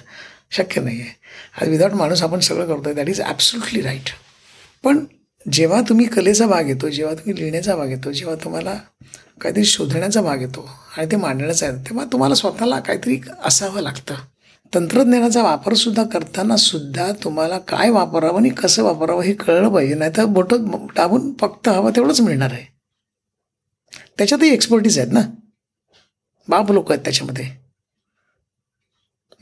शक्य नाही आहे आज विदाऊट माणूस आपण सगळं करतो आहे दॅट इज ॲब्सुटली राईट पण जेव्हा तुम्ही कलेचा भाग येतो जेव्हा तुम्ही लिहिण्याचा भाग येतो जेव्हा तुम्हाला काहीतरी शोधण्याचा भाग येतो आणि ते मांडण्याचा आहे. तेव्हा तुम्हाला स्वतःला काहीतरी असावं लागतं. तंत्रज्ञानाचा वापरसुद्धा करताना सुद्धा तुम्हाला काय वापरावं आणि कसं वापरावं हे कळलं पाहिजे. नाही तर बोटं दाबून फक्त हवं तेवढंच मिळणार आहे. त्याच्यातही एक्सपर्टीज आहेत ना? बाप लोक आहेत त्याच्यामध्ये.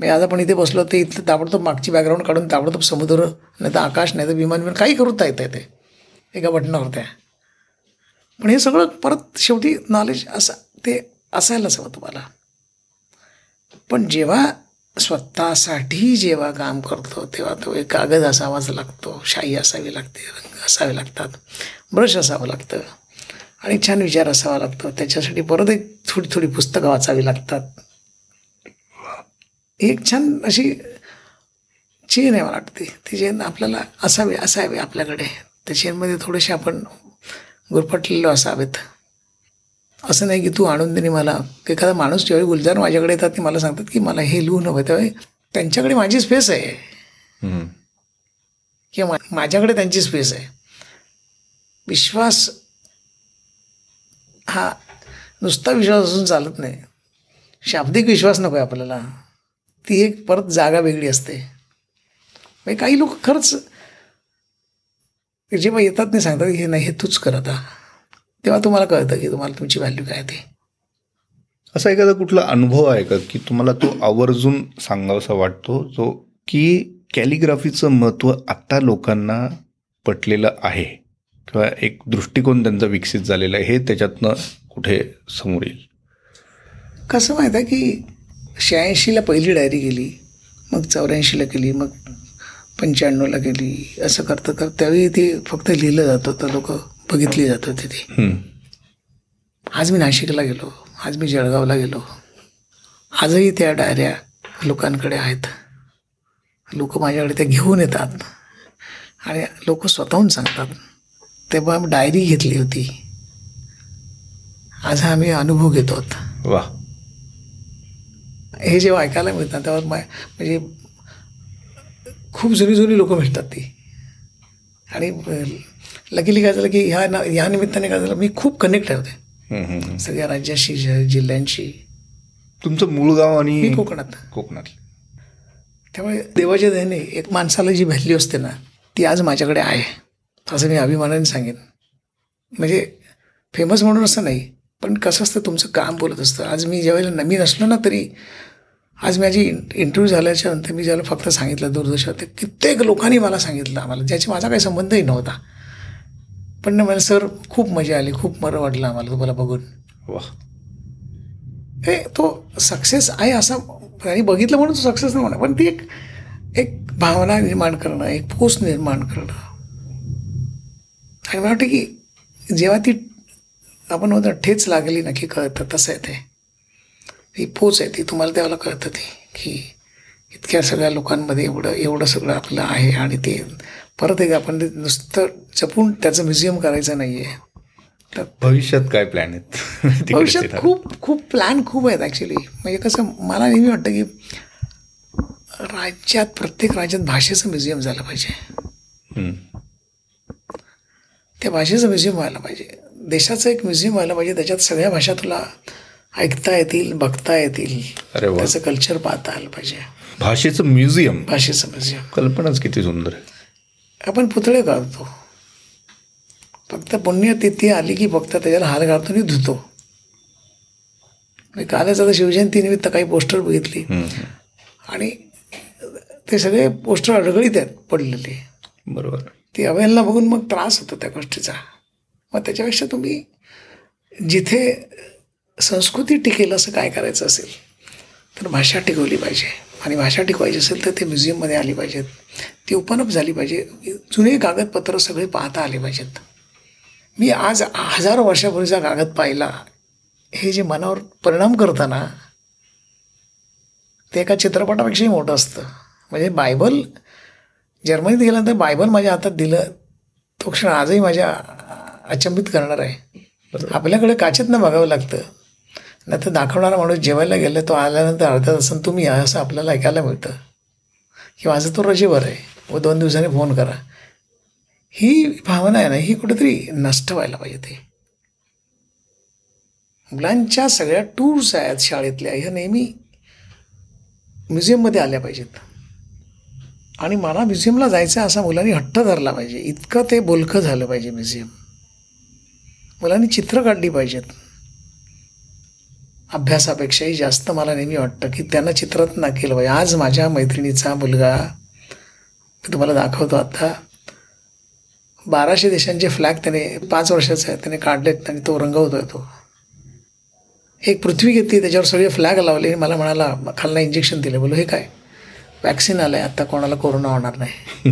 मी आज आपण इथे बसलो तर इथलं ताबडतोब मागची बॅकग्राऊंड काढून ताबडतोब समुद्र नाही तर आकाश नाही तर विमान विमान काही करूता येतं ते. एका बटनावर त्या. पण हे सगळं परत शेवटी नॉलेज असं ते असायलाच हवं तुम्हाला. पण जेव्हा स्वतःसाठी जेव्हा काम करतो तेव्हा तो एक कागद असावाच लागतो शाई असावी लागते रंग असावे लागतात ब्रश असावं लागतं आणि छान विचार असावा लागतो त्याच्यासाठी परत एक थोडी थोडी पुस्तकं वाचावी लागतात. एक छान अशी चेन आहे मला वाटते. ती चेन आपल्याला असावी असावी आपल्याकडे. त्या चेनमध्ये थोडेसे आपण गुरफटलेलो असावेत. असं नाही की तू आणून दे मला. एखादा माणूस ज्यावेळी गुलजार माझ्याकडे येतात ते मला सांगतात की मला हे लिहून हवं त्यावेळी त्यांच्याकडे माझी स्पेस आहे. किंवा माझ्याकडे त्यांची स्पेस आहे. विश्वास हा नुसता विश्वास असून चालत नाही. शाब्दिक विश्वास नको आहे आपल्याला. ती एक परत जागा वेगळी असते. म्हणजे काही लोक खरंच जेव्हा येतात नाही सांगतात हे नाही हे तूच कर आता. तेव्हा तुम्हाला कळतं की तुम्हाला तुमची व्हॅल्यू काय ते. असा एखादा कुठला अनुभव आहे का की तुम्हाला तो आवर्जून सांगावासा वाटतो जो की कॅलिग्राफीचं महत्त्व आत्ता लोकांना पटलेलं आहे? किंवा एक दृष्टिकोन त्यांचा विकसित झालेला आहे हे त्याच्यातनं कुठे समोर येईल? कसं माहीत आहे की शहाऐंशीला पहिली डायरी गेली मग चौऱ्याऐंशीला केली मग पंच्याण्णवला गेली असं करतं कर त्यावेळी ते फक्त लिहिलं जात होतं लोक बघितली जात होते ते आज मी नाशिकला गेलो आज मी जळगावला गेलो. आजही त्या डायऱ्या लोकांकडे आहेत. लोक माझ्याकडे त्या घेऊन येतात. आणि लोक स्वतःहून सांगतात. तेव्हा डायरी घेतली होती. आज आम्ही अनुभव घेतो वा. हे जेव्हा ऐकायला मिळतात तेव्हा म्हणजे खूप जुनी जुनी लोकं भेटतात ती. आणि लकीली काय झालं की ह्या ना ह्या निमित्ताने काय झालं मी खूप कनेक्ट होते. सगळ्या राज्याशी जिल्ह्यांशी. तुमचं मूळ गाव आणि कोकणात. कोकणात त्यामुळे देवाच्या दयाने एक माणसाला जी व्हॅल्यू असते ना ती आज माझ्याकडे आहे. असं मी अभिमानाने सांगेन. म्हणजे फेमस म्हणून असं नाही पण कसं असतं तुमचं काम बोलत असतं. आज मी ज्यावेळेला नवीन असलो ना तरी आज माझी इंटरव्ह्यू झाल्याच्यानंतर मी ज्याला फक्त सांगितलं दूरदर्शनात कित्येक लोकांनी मला सांगितलं आम्हाला ज्याची माझा काही संबंधही नव्हता. पण मला सर खूप मजा आली खूप बरं वाटलं आम्हाला तुम्हाला बघून. वा हे तो सक्सेस आहे असा आणि बघितलं म्हणून तो सक्सेस नाही म्हणा पण ती एक एक भावना निर्माण करणं एक पोस्ट निर्माण करणं. आणि मला वाटतं की जेव्हा ती आपण म्हणतो ठेच लागली ना की कळतं तसं आहे ते. ती पोच आहे ती तुम्हाला त्यावेळेला कळतं ती की इतक्या सगळ्या लोकांमध्ये एवढं एवढं सगळं आपलं आहे आणि ते परत एक आपण ते नुसतं जपून त्याचं म्युझियम करायचं नाही आहे तर भविष्यात काय प्लॅन आहेत? *laughs* भविष्यात खूप खूप प्लॅन खूप आहेत ॲक्च्युली म्हणजे कसं मला नेहमी वाटतं की राज्यात प्रत्येक राज्यात भाषेचं म्युझियम झालं पाहिजे. त्या भाषेचं म्युझियम व्हायला पाहिजे. देशाचं एक म्युझियम व्हायला पाहिजे त्याच्यात सगळ्या भाषा तुला ऐकता येतील बघता येतील. त्याचं कल्चर पाहता आलं पाहिजे. भाषेचं म्युझियम. भाषेचं म्युझियम. कल्पनाच किती सुंदर आहे. आपण पुतळे काढतो फक्त पुण्यतिथी आली की फक्त त्याच्याला हार घालतो आणि धुतो. कालच आता शिवजयंतीनिमित्त काही पोस्टर बघितली. आणि ते सगळे पोस्टर अडगळीत आहेत पडलेले. बरोबर. ती अवेलना बघून मग त्रास होतो त्या गोष्टीचा. मग त्याच्यापेक्षा तुम्ही जिथे संस्कृती टिकेल असं काय करायचं असेल? तर भाषा टिकवली पाहिजे. आणि भाषा टिकवायची असेल तर ते म्युझियममध्ये आली पाहिजेत. ती ओपन झाली पाहिजे. जुने कागदपत्र सगळे पाहता आले पाहिजेत. मी आज हजारो वर्षापूर्वीचा कागद पाहिला. हे जे मनावर परिणाम करतं ना ते एका चित्रपटापेक्षाही मोठं असतं. म्हणजे बायबल जर्मनीत गेल्यानंतर बायबल माझ्या हातात दिलं. तो क्षण आजही माझ्या अचंबित करणार आहे. आपल्याकडे काचेतनं बघावं लागतं. नाही तर दाखवणारा माणूस जेवायला गेला तो आल्यानंतर अर्धा तासानं तुम्ही या असं आपल्याला ऐकायला मिळतं. की माझं तो रजेवर आहे. व दोन दिवसांनी फोन करा. ही भावना आहे ना ही कुठेतरी नष्ट व्हायला पाहिजे ते. मुलांच्या सगळ्या टूर्स आहेत शाळेतल्या ह्या नेहमी म्युझियममध्ये आल्या पाहिजेत. आणि मला म्युझियमला जायचं असा मुलांनी हट्ट धरला पाहिजे. इतकं ते बोलकं झालं पाहिजे म्युझियम. मुलांनी चित्र काढली पाहिजेत. अभ्यासापेक्षाही जास्त मला नेहमी वाटतं की त्यांना चित्रात ना केलं पाहिजे. आज माझ्या मैत्रिणीचा मुलगा मी तुम्हाला दाखवतो आता बाराशे देशांचे फ्लॅग त्याने पाच वर्षाचा आहे त्याने काढलेत आणि तो रंगवतोय तो. एक पृथ्वी घेतली त्याच्यावर सगळे फ्लॅग लावले आणि मला म्हणाला खालना इंजेक्शन दिलं. बोलो हे काय? वॅक्सिन आलं आहे आत्ता कोणाला कोरोना होणार नाही.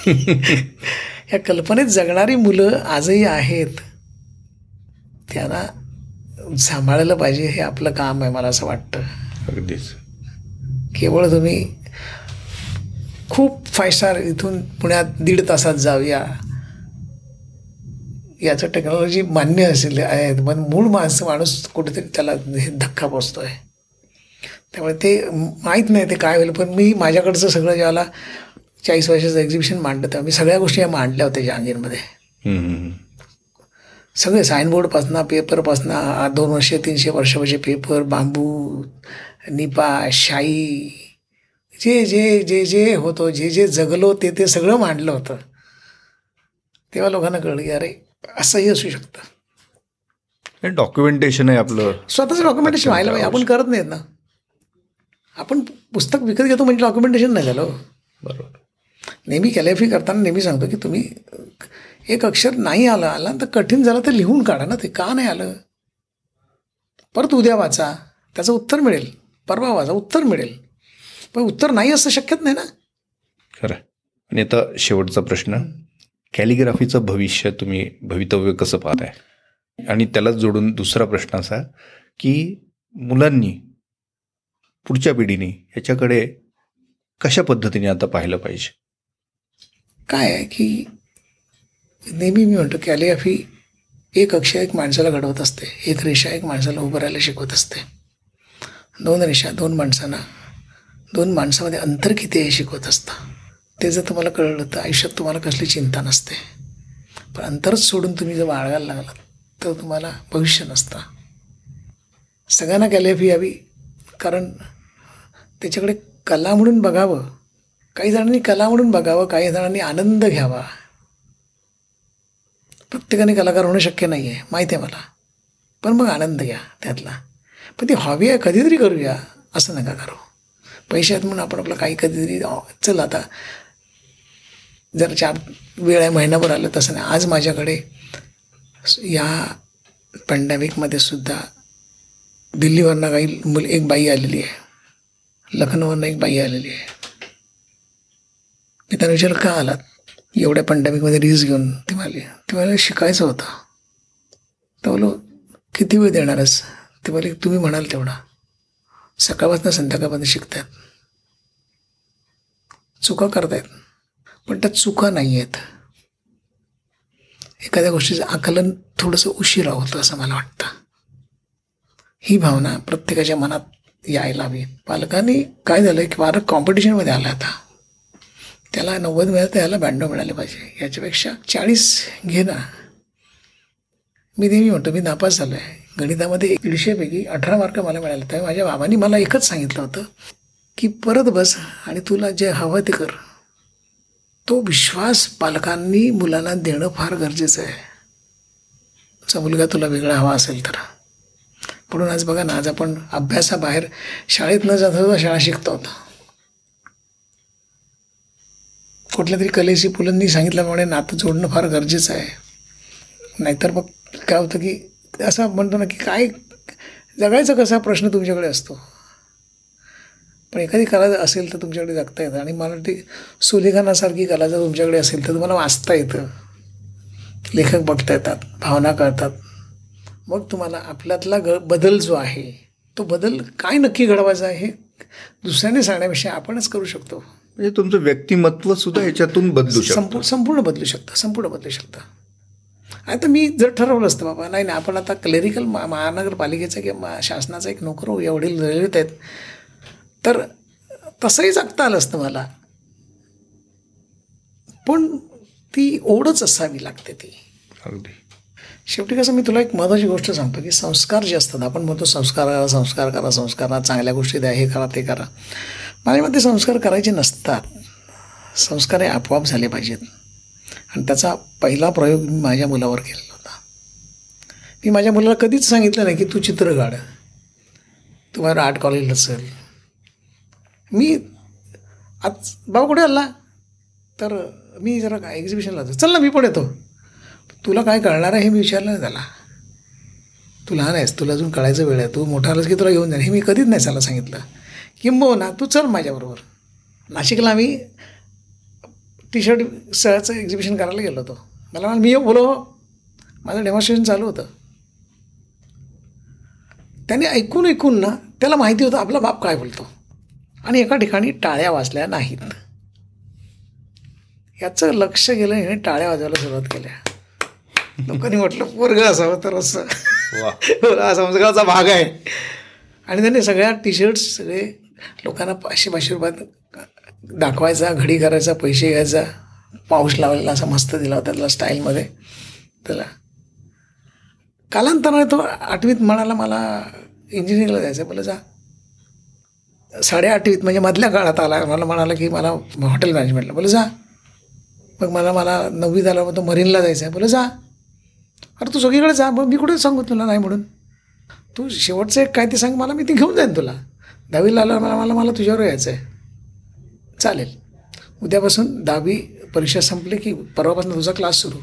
*laughs* या कल्पनेत जगणारी मुलं आजही आहेत. त्यांना सांभाळलं पाहिजे हे आपलं काम आहे मला असं वाटतं. अगदीच. केवळ तुम्ही खूप फाय स्टार इथून पुण्यात दीड तासात जाऊया. याचं टेक्नॉलॉजी मान्य असेल आहेत. पण मूळ माणसं माणूस कुठेतरी त्याला हे धक्का पोचतो आहे त्यामुळे ते माहीत नाही ते काय होईल पण मी माझ्याकडचं सगळं ज्याला चाळीस वर्षाचं एक्झिबिशन मांडलं तेव्हा मी सगळ्या गोष्टी या मांडल्या होत्या जहांगीरमध्ये. सगळे साईनबोर्डपासनं पेपरपासनं दोन वर्षे तीनशे वर्षापाचे पेपर बांबू निपा शाई जे जे जे जे होतं जे जे जगलो ते ते सगळं मांडलं होतं. तेव्हा लोकांना कळलं की अरे असंही असू शकतं. डॉक्युमेंटेशन आहे आपलं. स्वतःचं डॉक्युमेंटेशन व्हायला पाहिजे. आपण करत नाहीत ना. आपण पुस्तक विकत घेतो म्हणजे डॉक्युमेंटेशन नाही झालं हो. बरोबर. नेहमी कॅलिफी करताना नेहमी सांगतो की तुम्ही एक अक्षर नाही आलं आलं तर कठीण झालं तर लिहून काढा ना ते. का नाही आलं? परत उद्या वाचा. त्याचं उत्तर मिळेल. परवा वाचा उत्तर मिळेल. पण उत्तर नाही असं शक्यच नाही ना? खरं. आणि आता शेवटचा प्रश्न. कॅलिग्राफीचं भविष्य तुम्ही भवितव्य कसं पाहताय? आणि त्याला जोडून दुसरा प्रश्न असा की मुलांनी पुढच्या पिढीने ह्याच्याकडे कशा पद्धतीने आता पाहिलं पाहिजे? काय आहे की नेहमी मी म्हणतो कॅलिग्राफी एक अक्षर एक माणसाला घडवत असते एक रेषा एक माणसाला उभं राहायला शिकवत असते. दोन रेषा दोन माणसांना दोन माणसामध्ये अंतर किती आहे हे शिकवत असतं. ते जर तुम्हाला कळलं तर आयुष्यात तुम्हाला कसली चिंता नसते. पण अंतरच सोडून तुम्ही जर बाळगायला लागलात तर तुम्हाला भविष्य नसतं. सगळ्यांना कॅलिग्राफी यावी? कारण त्याच्याकडे कला म्हणून बघावं. काही जणांनी कला म्हणून बघावं काही जणांनी आनंद घ्यावा. प्रत्येकाने कलाकार होणं शक्य नाही आहे माहिती आहे मला. पण मग आनंद घ्या त्यातला. पण ती हॉबी आहे कधीतरी करूया असं नका करू. पैशात म्हणून आपण आपलं काही कधीतरी चल आता. जर चार वेळ आहे महिनाभर आलं तसं नाही. आज माझ्याकडे या पॅन्डेमिकमध्ये सुद्धा दिल्लीवरनं काही मुल एक बाई आलेली आहे. लखनौवरनं एक बाई आलेली आहे. मी त्यांना विचारलं का आलात? एवढ्या पॅन्डेमिकमध्ये रिस्क घेऊन ती म्हणाली ती मला शिकायचं होतं. तर बोलो किती वेळ देणारच ते म्हणाले तुम्ही म्हणाल तेवढा. सकाळपासून संध्याकाळपर्यंत शिकतात चुका करतायत पण त्या चुका नाही आहेत एखाद्या गोष्टीचं आकलन थोडंसं उशिरा होतं असं मला वाटतं. ही भावना प्रत्येकाच्या मनात यायला हवी. पालकांनी काय झालं की फार कॉम्पिटिशनमध्ये आला आता. त्याला नव्वद मिळालं तर याला ब्याण्णव मिळाले पाहिजे. याच्यापेक्षा चाळीस घे ना. मी नेहमी म्हणतो मी नापास झालो आहे गणितामध्ये दीडशेपैकी अठरा मार्क मला मिळाले. त्यामुळे माझ्या बाबांनी मला एकच सांगितलं होतं की परत बस आणि तुला जे हवं ते कर. तो विश्वास पालकांनी मुलांना देणं फार गरजेचं आहे. तुमचा मुलगा तुला वेगळा हवा असेल तर. म्हणून आज बघा ना आज आपण अभ्यासाबाहेर शाळेत न जाता शाळा शिकतो होता. कुठल्या तरी कलेशी पुलंनी सांगितल्यामुळे नातं जोडणं फार गरजेचं आहे. नाहीतर मग काय होतं की असं म्हणतो ना की काय जगायचं कसा प्रश्न तुमच्याकडे असतो. पण एखादी कला जर असेल तर तुमच्याकडे जगता येतं आणि मला वाटते सुलेखनासारखी कला जर तुमच्याकडे असेल तर तुम्हाला वाचता येतं. लेखक बघता येतात भावना कळतात. मग तुम्हाला आपल्यातला ग बदल जो आहे तो बदल काय नक्की घडवायचा आहे हे दुसऱ्याने सांगण्यापेक्षा आपणच करू शकतो. म्हणजे तुमचं व्यक्तिमत्व सुद्धा याच्यातून बदलू शकतं. संपूर्ण संपूर्ण बदलू शकतं संपूर्ण बदलू शकतं. आता मी जर ठरवलं असतं बाबा नाही नाही आपण आता क्लेरिकल मा महानगरपालिकेचा किंवा शासनाचा एक नोकर होऊ एवढे लढत आहेत. तर तसंही जगता आलं असतं मला. पण ती ओढच असावी लागते ती. अगदी. शेवटी कसं मी तुला एक महत्त्वाची गोष्ट सांगतो की संस्कार जे असतात आपण म्हणतो संस्कार करा संस्कार करा संस्कार करा चांगल्या गोष्टी द्या हे करा ते करा. माझ्या मते संस्कार करायचे नसतात. संस्कार हे आपोआप झाले पाहिजेत. आणि त्याचा पहिला प्रयोग मी माझ्या मुलावर केलेला होता. मी माझ्या मुलाला कधीच सांगितलं नाही की तू चित्र काढ. तू आर्ट कॉलेज असेल मी आज बाबा कुठे आला? तर मी जरा काय एक्झिबिशनला जातो चल ना मी पण येतो. तुला काय कळणार आहे हे मी विचारलं नाही त्याला. तू लहान आहेस तुला अजून कळायचं वेळ आहे. तू मोठा आलास की तुला घेऊन जाणार हे मी कधीच नाही त्याला सांगितलं. किंबहुना तू चल माझ्याबरोबर. नाशिकला आम्ही टी शर्ट सहचं एक्झिबिशन करायला गेलो होतो. मला मी बोलो माझं डेमॉन्स्ट्रेशन चालू होतं. त्याने ऐकून ऐकून ना त्याला माहिती होतं आपला बाप काय बोलतो? आणि एका ठिकाणी टाळ्या वाजल्या नाहीत. याचं लक्ष गेलं आणि टाळ्या वाजवायला सुरुवात केल्या. लोकांनी म्हटलं पोरग असावं तर असं. *laughs* संस्काराचा भाग आहे. आणि त्याने सगळ्या टी शर्ट्स सगळे लोकांना पाचशे पाचशे रुपयात दाखवायचा घडी करायचा पैसे घ्यायचा पाऊस लावलेला असा मस्त दिला होता त्याला स्टाईलमध्ये. त्याला कालांतराने तो आठवीत म्हणाला मला इंजिनिअरिंगला जायचं बोला जा. साडेआठवीत म्हणजे मधल्या काळात आला. मला म्हणाला की मला हॉटेल मॅनेजमेंटला. बोला जा. मग मला मला नववीत आला मग तो मरीनला जायचं आहे बोला जा. अरे तू सगळीकडे जा. मग मी कुठे सांगू तुला? नाही म्हणून. तू शेवटचं एक काय ते सांग. मला मी ती घेऊन जाईन तुला. दहावीला आल्यावर मला मला मला तुझ्यावर यायचं आहे. चालेल. उद्यापासून दहावी परीक्षा संपली की परवापासून तुझा क्लास सुरू.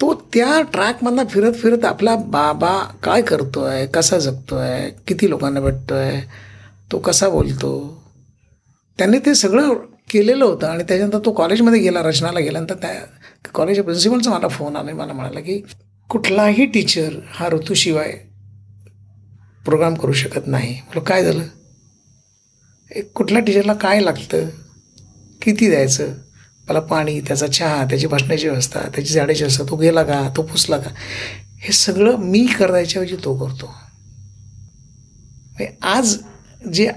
तो त्या ट्रॅकमधला फिरत फिरत आपला बाबा काय करतो आहे कसा जगतो आहे किती लोकांना भेटतो आहे तो कसा बोलतो? त्यांनी ते सगळं केलेलं होतं आणि त्याच्यानंतर तो कॉलेजमध्ये गेला रचनाला गेल्यानंतर त्या कॉलेजच्या प्रिन्सिपलचा मला फोन आला. मला म्हणाला की कुठलाही टीचर हा ऋतूशिवाय प्रोग्राम करू शकत नाही. म्हटलं काय झालं? एक कुठल्या टीचरला काय लागतं? किती द्यायचं? मला पाणी त्याचा चहा त्याची बसण्याची व्यवस्था त्याची झाडाची व्यवस्था तो गेला का? तो पुसला का? हे सगळं मी करायच्याऐवजी तो करतो. म्हणजे आज जे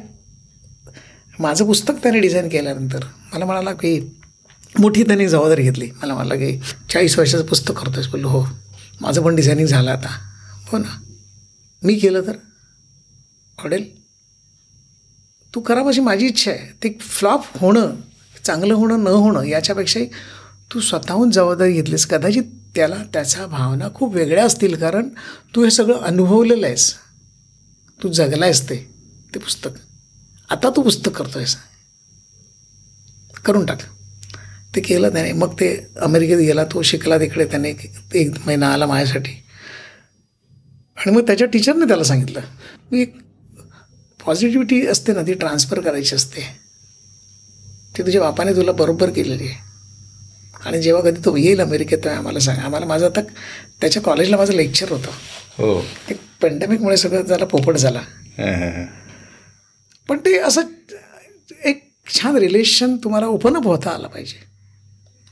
माझं पुस्तक त्याने डिझाईन केल्यानंतर मला म्हणाला की मोठी त्याने जबाबदारी घेतली. मला म्हणाला की चाळीस वर्षाचं पुस्तक करतोयस. बोललो हो माझं पण डिझायनिंग झालं आता. हो ना. मी केलं तर? आवडेल तू खराब अशी माझी इच्छा आहे. ते फ्लॉप होणं चांगलं होणं न होणं याच्यापेक्षाही तू स्वतःहून जबाबदारी घेतलीस. कदाचित त्याला त्याच्या भावना खूप वेगळ्या असतील कारण तू हे सगळं अनुभवलेलं आहेस. तू जगला आहेस ते ते पुस्तक. आता तू पुस्तक करतो आहेस करून टाक. ते केलं त्याने. मग ते अमेरिकेत गेला तो शिकला तिकडे त्याने एक एक महिना आला माझ्यासाठी. आणि मग त्याच्या टीचरने त्याला सांगितलं. मी एक पॉझिटिव्हिटी असते ना ती ट्रान्सफर करायची असते. ती तुझ्या बापाने तुला बरोबर केलेली आहे. आणि जेव्हा कधी तो येईल अमेरिकेत तेव्हा आम्हाला सांग. आम्हाला माझं आता त्याच्या कॉलेजला माझं लेक्चर होतं. हो. ते पॅन्डेमिकमुळे सगळं जरा पोपट झाला. पण ते असं एक छान रिलेशन तुम्हाला ओपन अप होता आलं पाहिजे.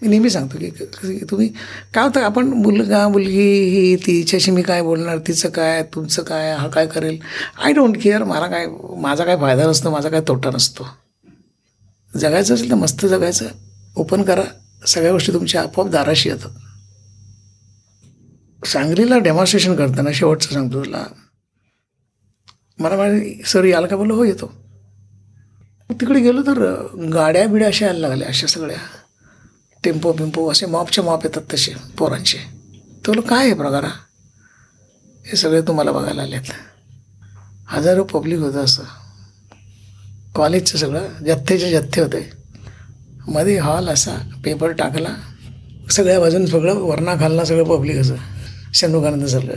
मी नेहमी सांगतो की की तुम्ही काय होतं आपण मुलगा मुलगी ही तिच्याशी मी काय बोलणार तिचं काय तुमचं काय हा काय करेल? आय डोंट केअर मला काय माझा काय फायदा नसतो माझा काय तोटा नसतो. जगायचं असेल तर मस्त जगायचं. ओपन करा. सगळ्या गोष्टी तुमच्या आपोआप दाराशी येतात. सांगलीला डेमॉन्स्ट्रेशन करताना शेवटचं सांगतो तुला. मला माझे सर याल का बोललो? हो येतो. तिकडे गेलो तर गाड्या बिड्या अशा यायला लागल्या अशा सगळ्या. टेम्पो पिंपो असे मॉपचे मॉप येतात तसे पोरांचे. तो काय आहे प्रकार? हे सगळे तुम्हाला बघायला आलेत. हजारो पब्लिक होतं असं. कॉलेजचं सगळं जथ्थेचे जथ्थे होते. मध्ये हॉल असा पेपर टाकला. सगळ्या बाजून सगळं वरणा खालना सगळं पब्लिक असं. शनुकानंद सगळं.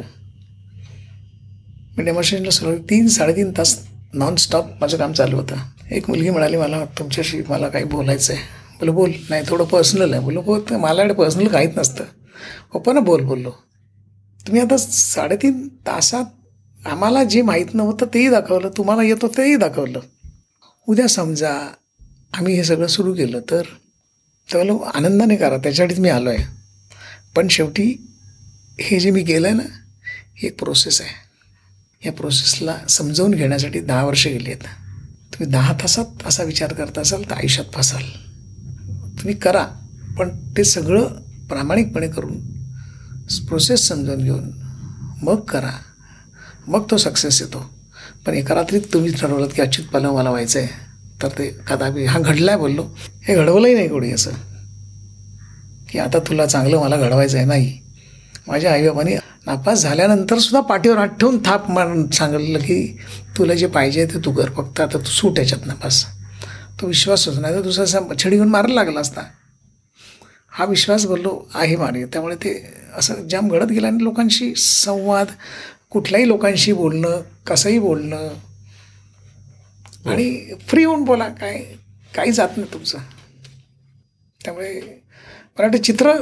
मी डेमॉन्स्ट्रेशनला सगळं तीन साडेतीन तास नॉनस्टॉप माझं काम चालू होतं. एक मुलगी म्हणाली मला तुमच्याशी मला काही बोलायचं आहे बोलो बोल. नाही थोडं पर्सनल आहे. बोललो बोल. माझ्याकडे पर्सनल काहीच नसतं. पप्पा ना बोल बोललो. तुम्ही आता साडेतीन तासात आम्हाला जे माहीत नव्हतं तेही दाखवलं तुम्हाला येतो तेही दाखवलं. उद्या समजा आम्ही हे सगळं सुरू केलं तर त्याला आनंदाने करा. त्याच्यासाठीच मी आलो आहे पण शेवटी हे जे मी केलं आहे ना ही एक प्रोसेस आहे. या प्रोसेसला समजावून घेण्यासाठी दहा वर्ष गेली आहेत. तुम्ही दहा तासात असा विचार करत असाल तर आयुष्यात फसाल. तुम्ही करा. पण ते सगळं प्रामाणिकपणे करून प्रोसेस समजून घेऊन मग करा. मग तो सक्सेस येतो. पण एका रात्रीत तुम्ही ठरवलं की अच्युत पालव मला व्हायचं आहे तर ते कदापि हा घडला आहे बोललो. हे घडवलंही नाही कोणी असं. की आता तुला चांगलं मला घडवायचं आहे नाही. माझ्या आईबाबांनी नापास झाल्यानंतरसुद्धा पाठीवर हात ठेवून थाप मारून सांगितलं की तुला जे पाहिजे ते तू कर. फक्त आता तू सूट याच्यात नापास. तो विश्वास होता. नाही तर दुसरा असा छडी घेऊन मारायला लागला असता. हा विश्वास बोललो आहे मारे त्यामुळे ते असं जाम घडत गेलं आणि लोकांशी संवाद कुठल्याही लोकांशी बोलणं कसंही बोलणं. आणि फ्री होऊन बोला काय काही जात नाही तुमचं. त्यामुळे मला वाटतं चित्र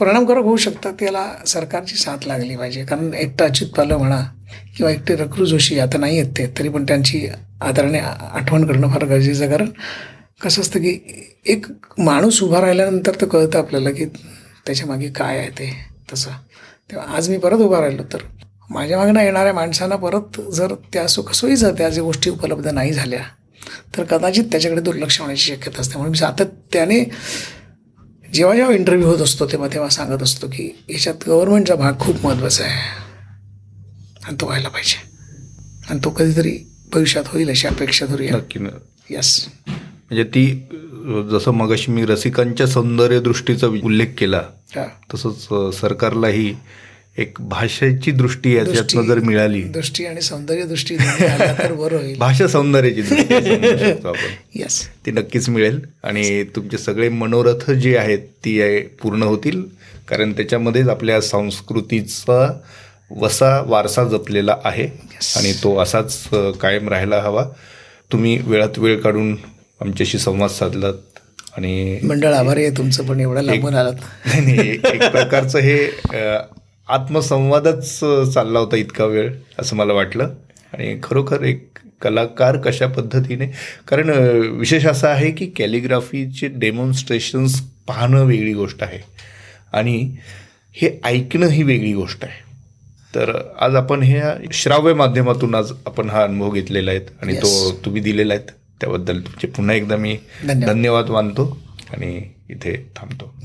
परिणामकारक होऊ शकतात त्याला सरकारची साथ लागली पाहिजे. कारण एकटं अच्युत पालव म्हणा किंवा एकटे रघु जोशी आता नाही आहेत ते तरी पण त्यांची आदराने आठवण करणं फार गरजेचं आहे. कारण कसं असतं की एक माणूस उभा राहिल्यानंतर तर कळतं आपल्याला की त्याच्यामागे काय आहे ते तसं. तेव्हा आज मी परत उभा राहिलो तर माझ्या मागणं येणाऱ्या माणसांना परत जर त्या सुखसोयीचं त्या ज्या गोष्टी उपलब्ध नाही झाल्या तर कदाचित त्याच्याकडे दुर्लक्ष होण्याची शक्यता असते. म्हणून मी सातत्याने जेव्हा जेव्हा इंटरव्ह्यू होत असतो तेव्हा तेव्हा सांगत असतो की याच्यात गव्हर्नमेंटचा भाग खूप महत्त्वाचा आहे. आणि तो व्हायला पाहिजे. आणि तो कधीतरी भविष्यात होईल अशी अपेक्षा धरूया. नक्की यस म्हणजे ती जसं मगाशी मी रसिकांच्या सौंदर्य दृष्टीचा उल्लेख केला. तसंच सरकारलाही एक भाषेची दृष्टी याच्यातनं जर मिळाली. दृष्टी आणि सौंदर्य दृष्टी दोन्ही आल्या तर बरं होईल. *laughs* भाषा सौंदर्याची दृष्टी आपण. *laughs* यस ती नक्कीच मिळेल. आणि तुमचे सगळे मनोरथ जे आहेत ती पूर्ण होतील. कारण त्याच्यामध्येच आपल्या संस्कृतीचा वसा वारसा जपलेला आहे. आणि तो असाच कायम राहायला हवा. तुम्ही वेळात वेळ काढून आमच्याशी संवाद साधलात आणि मंडळ आभारी आहे तुमचं पण. एवढं लांबून आलात. *laughs* नाही एक प्रकारचं हे आत्मसंवादच चालला होता इतका वेळ असं मला वाटलं. आणि खरोखर एक कलाकार कशा पद्धतीने कारण विशेष असं आहे की कॅलिग्राफीचे डेमॉन्स्ट्रेशन्स पाहणं वेगळी गोष्ट आहे. आणि हे ऐकणं ही वेगळी गोष्ट आहे. तर आज आपण हे श्राव्य माध्यमातून आज आपण हा अनुभव घेतलेला आहे आणि तो. तुम्ही दिलेला आहे. त्याबद्दल तुमचे पुन्हा एकदा मी. धन्यवाद मानतो आणि इथे थांबतो.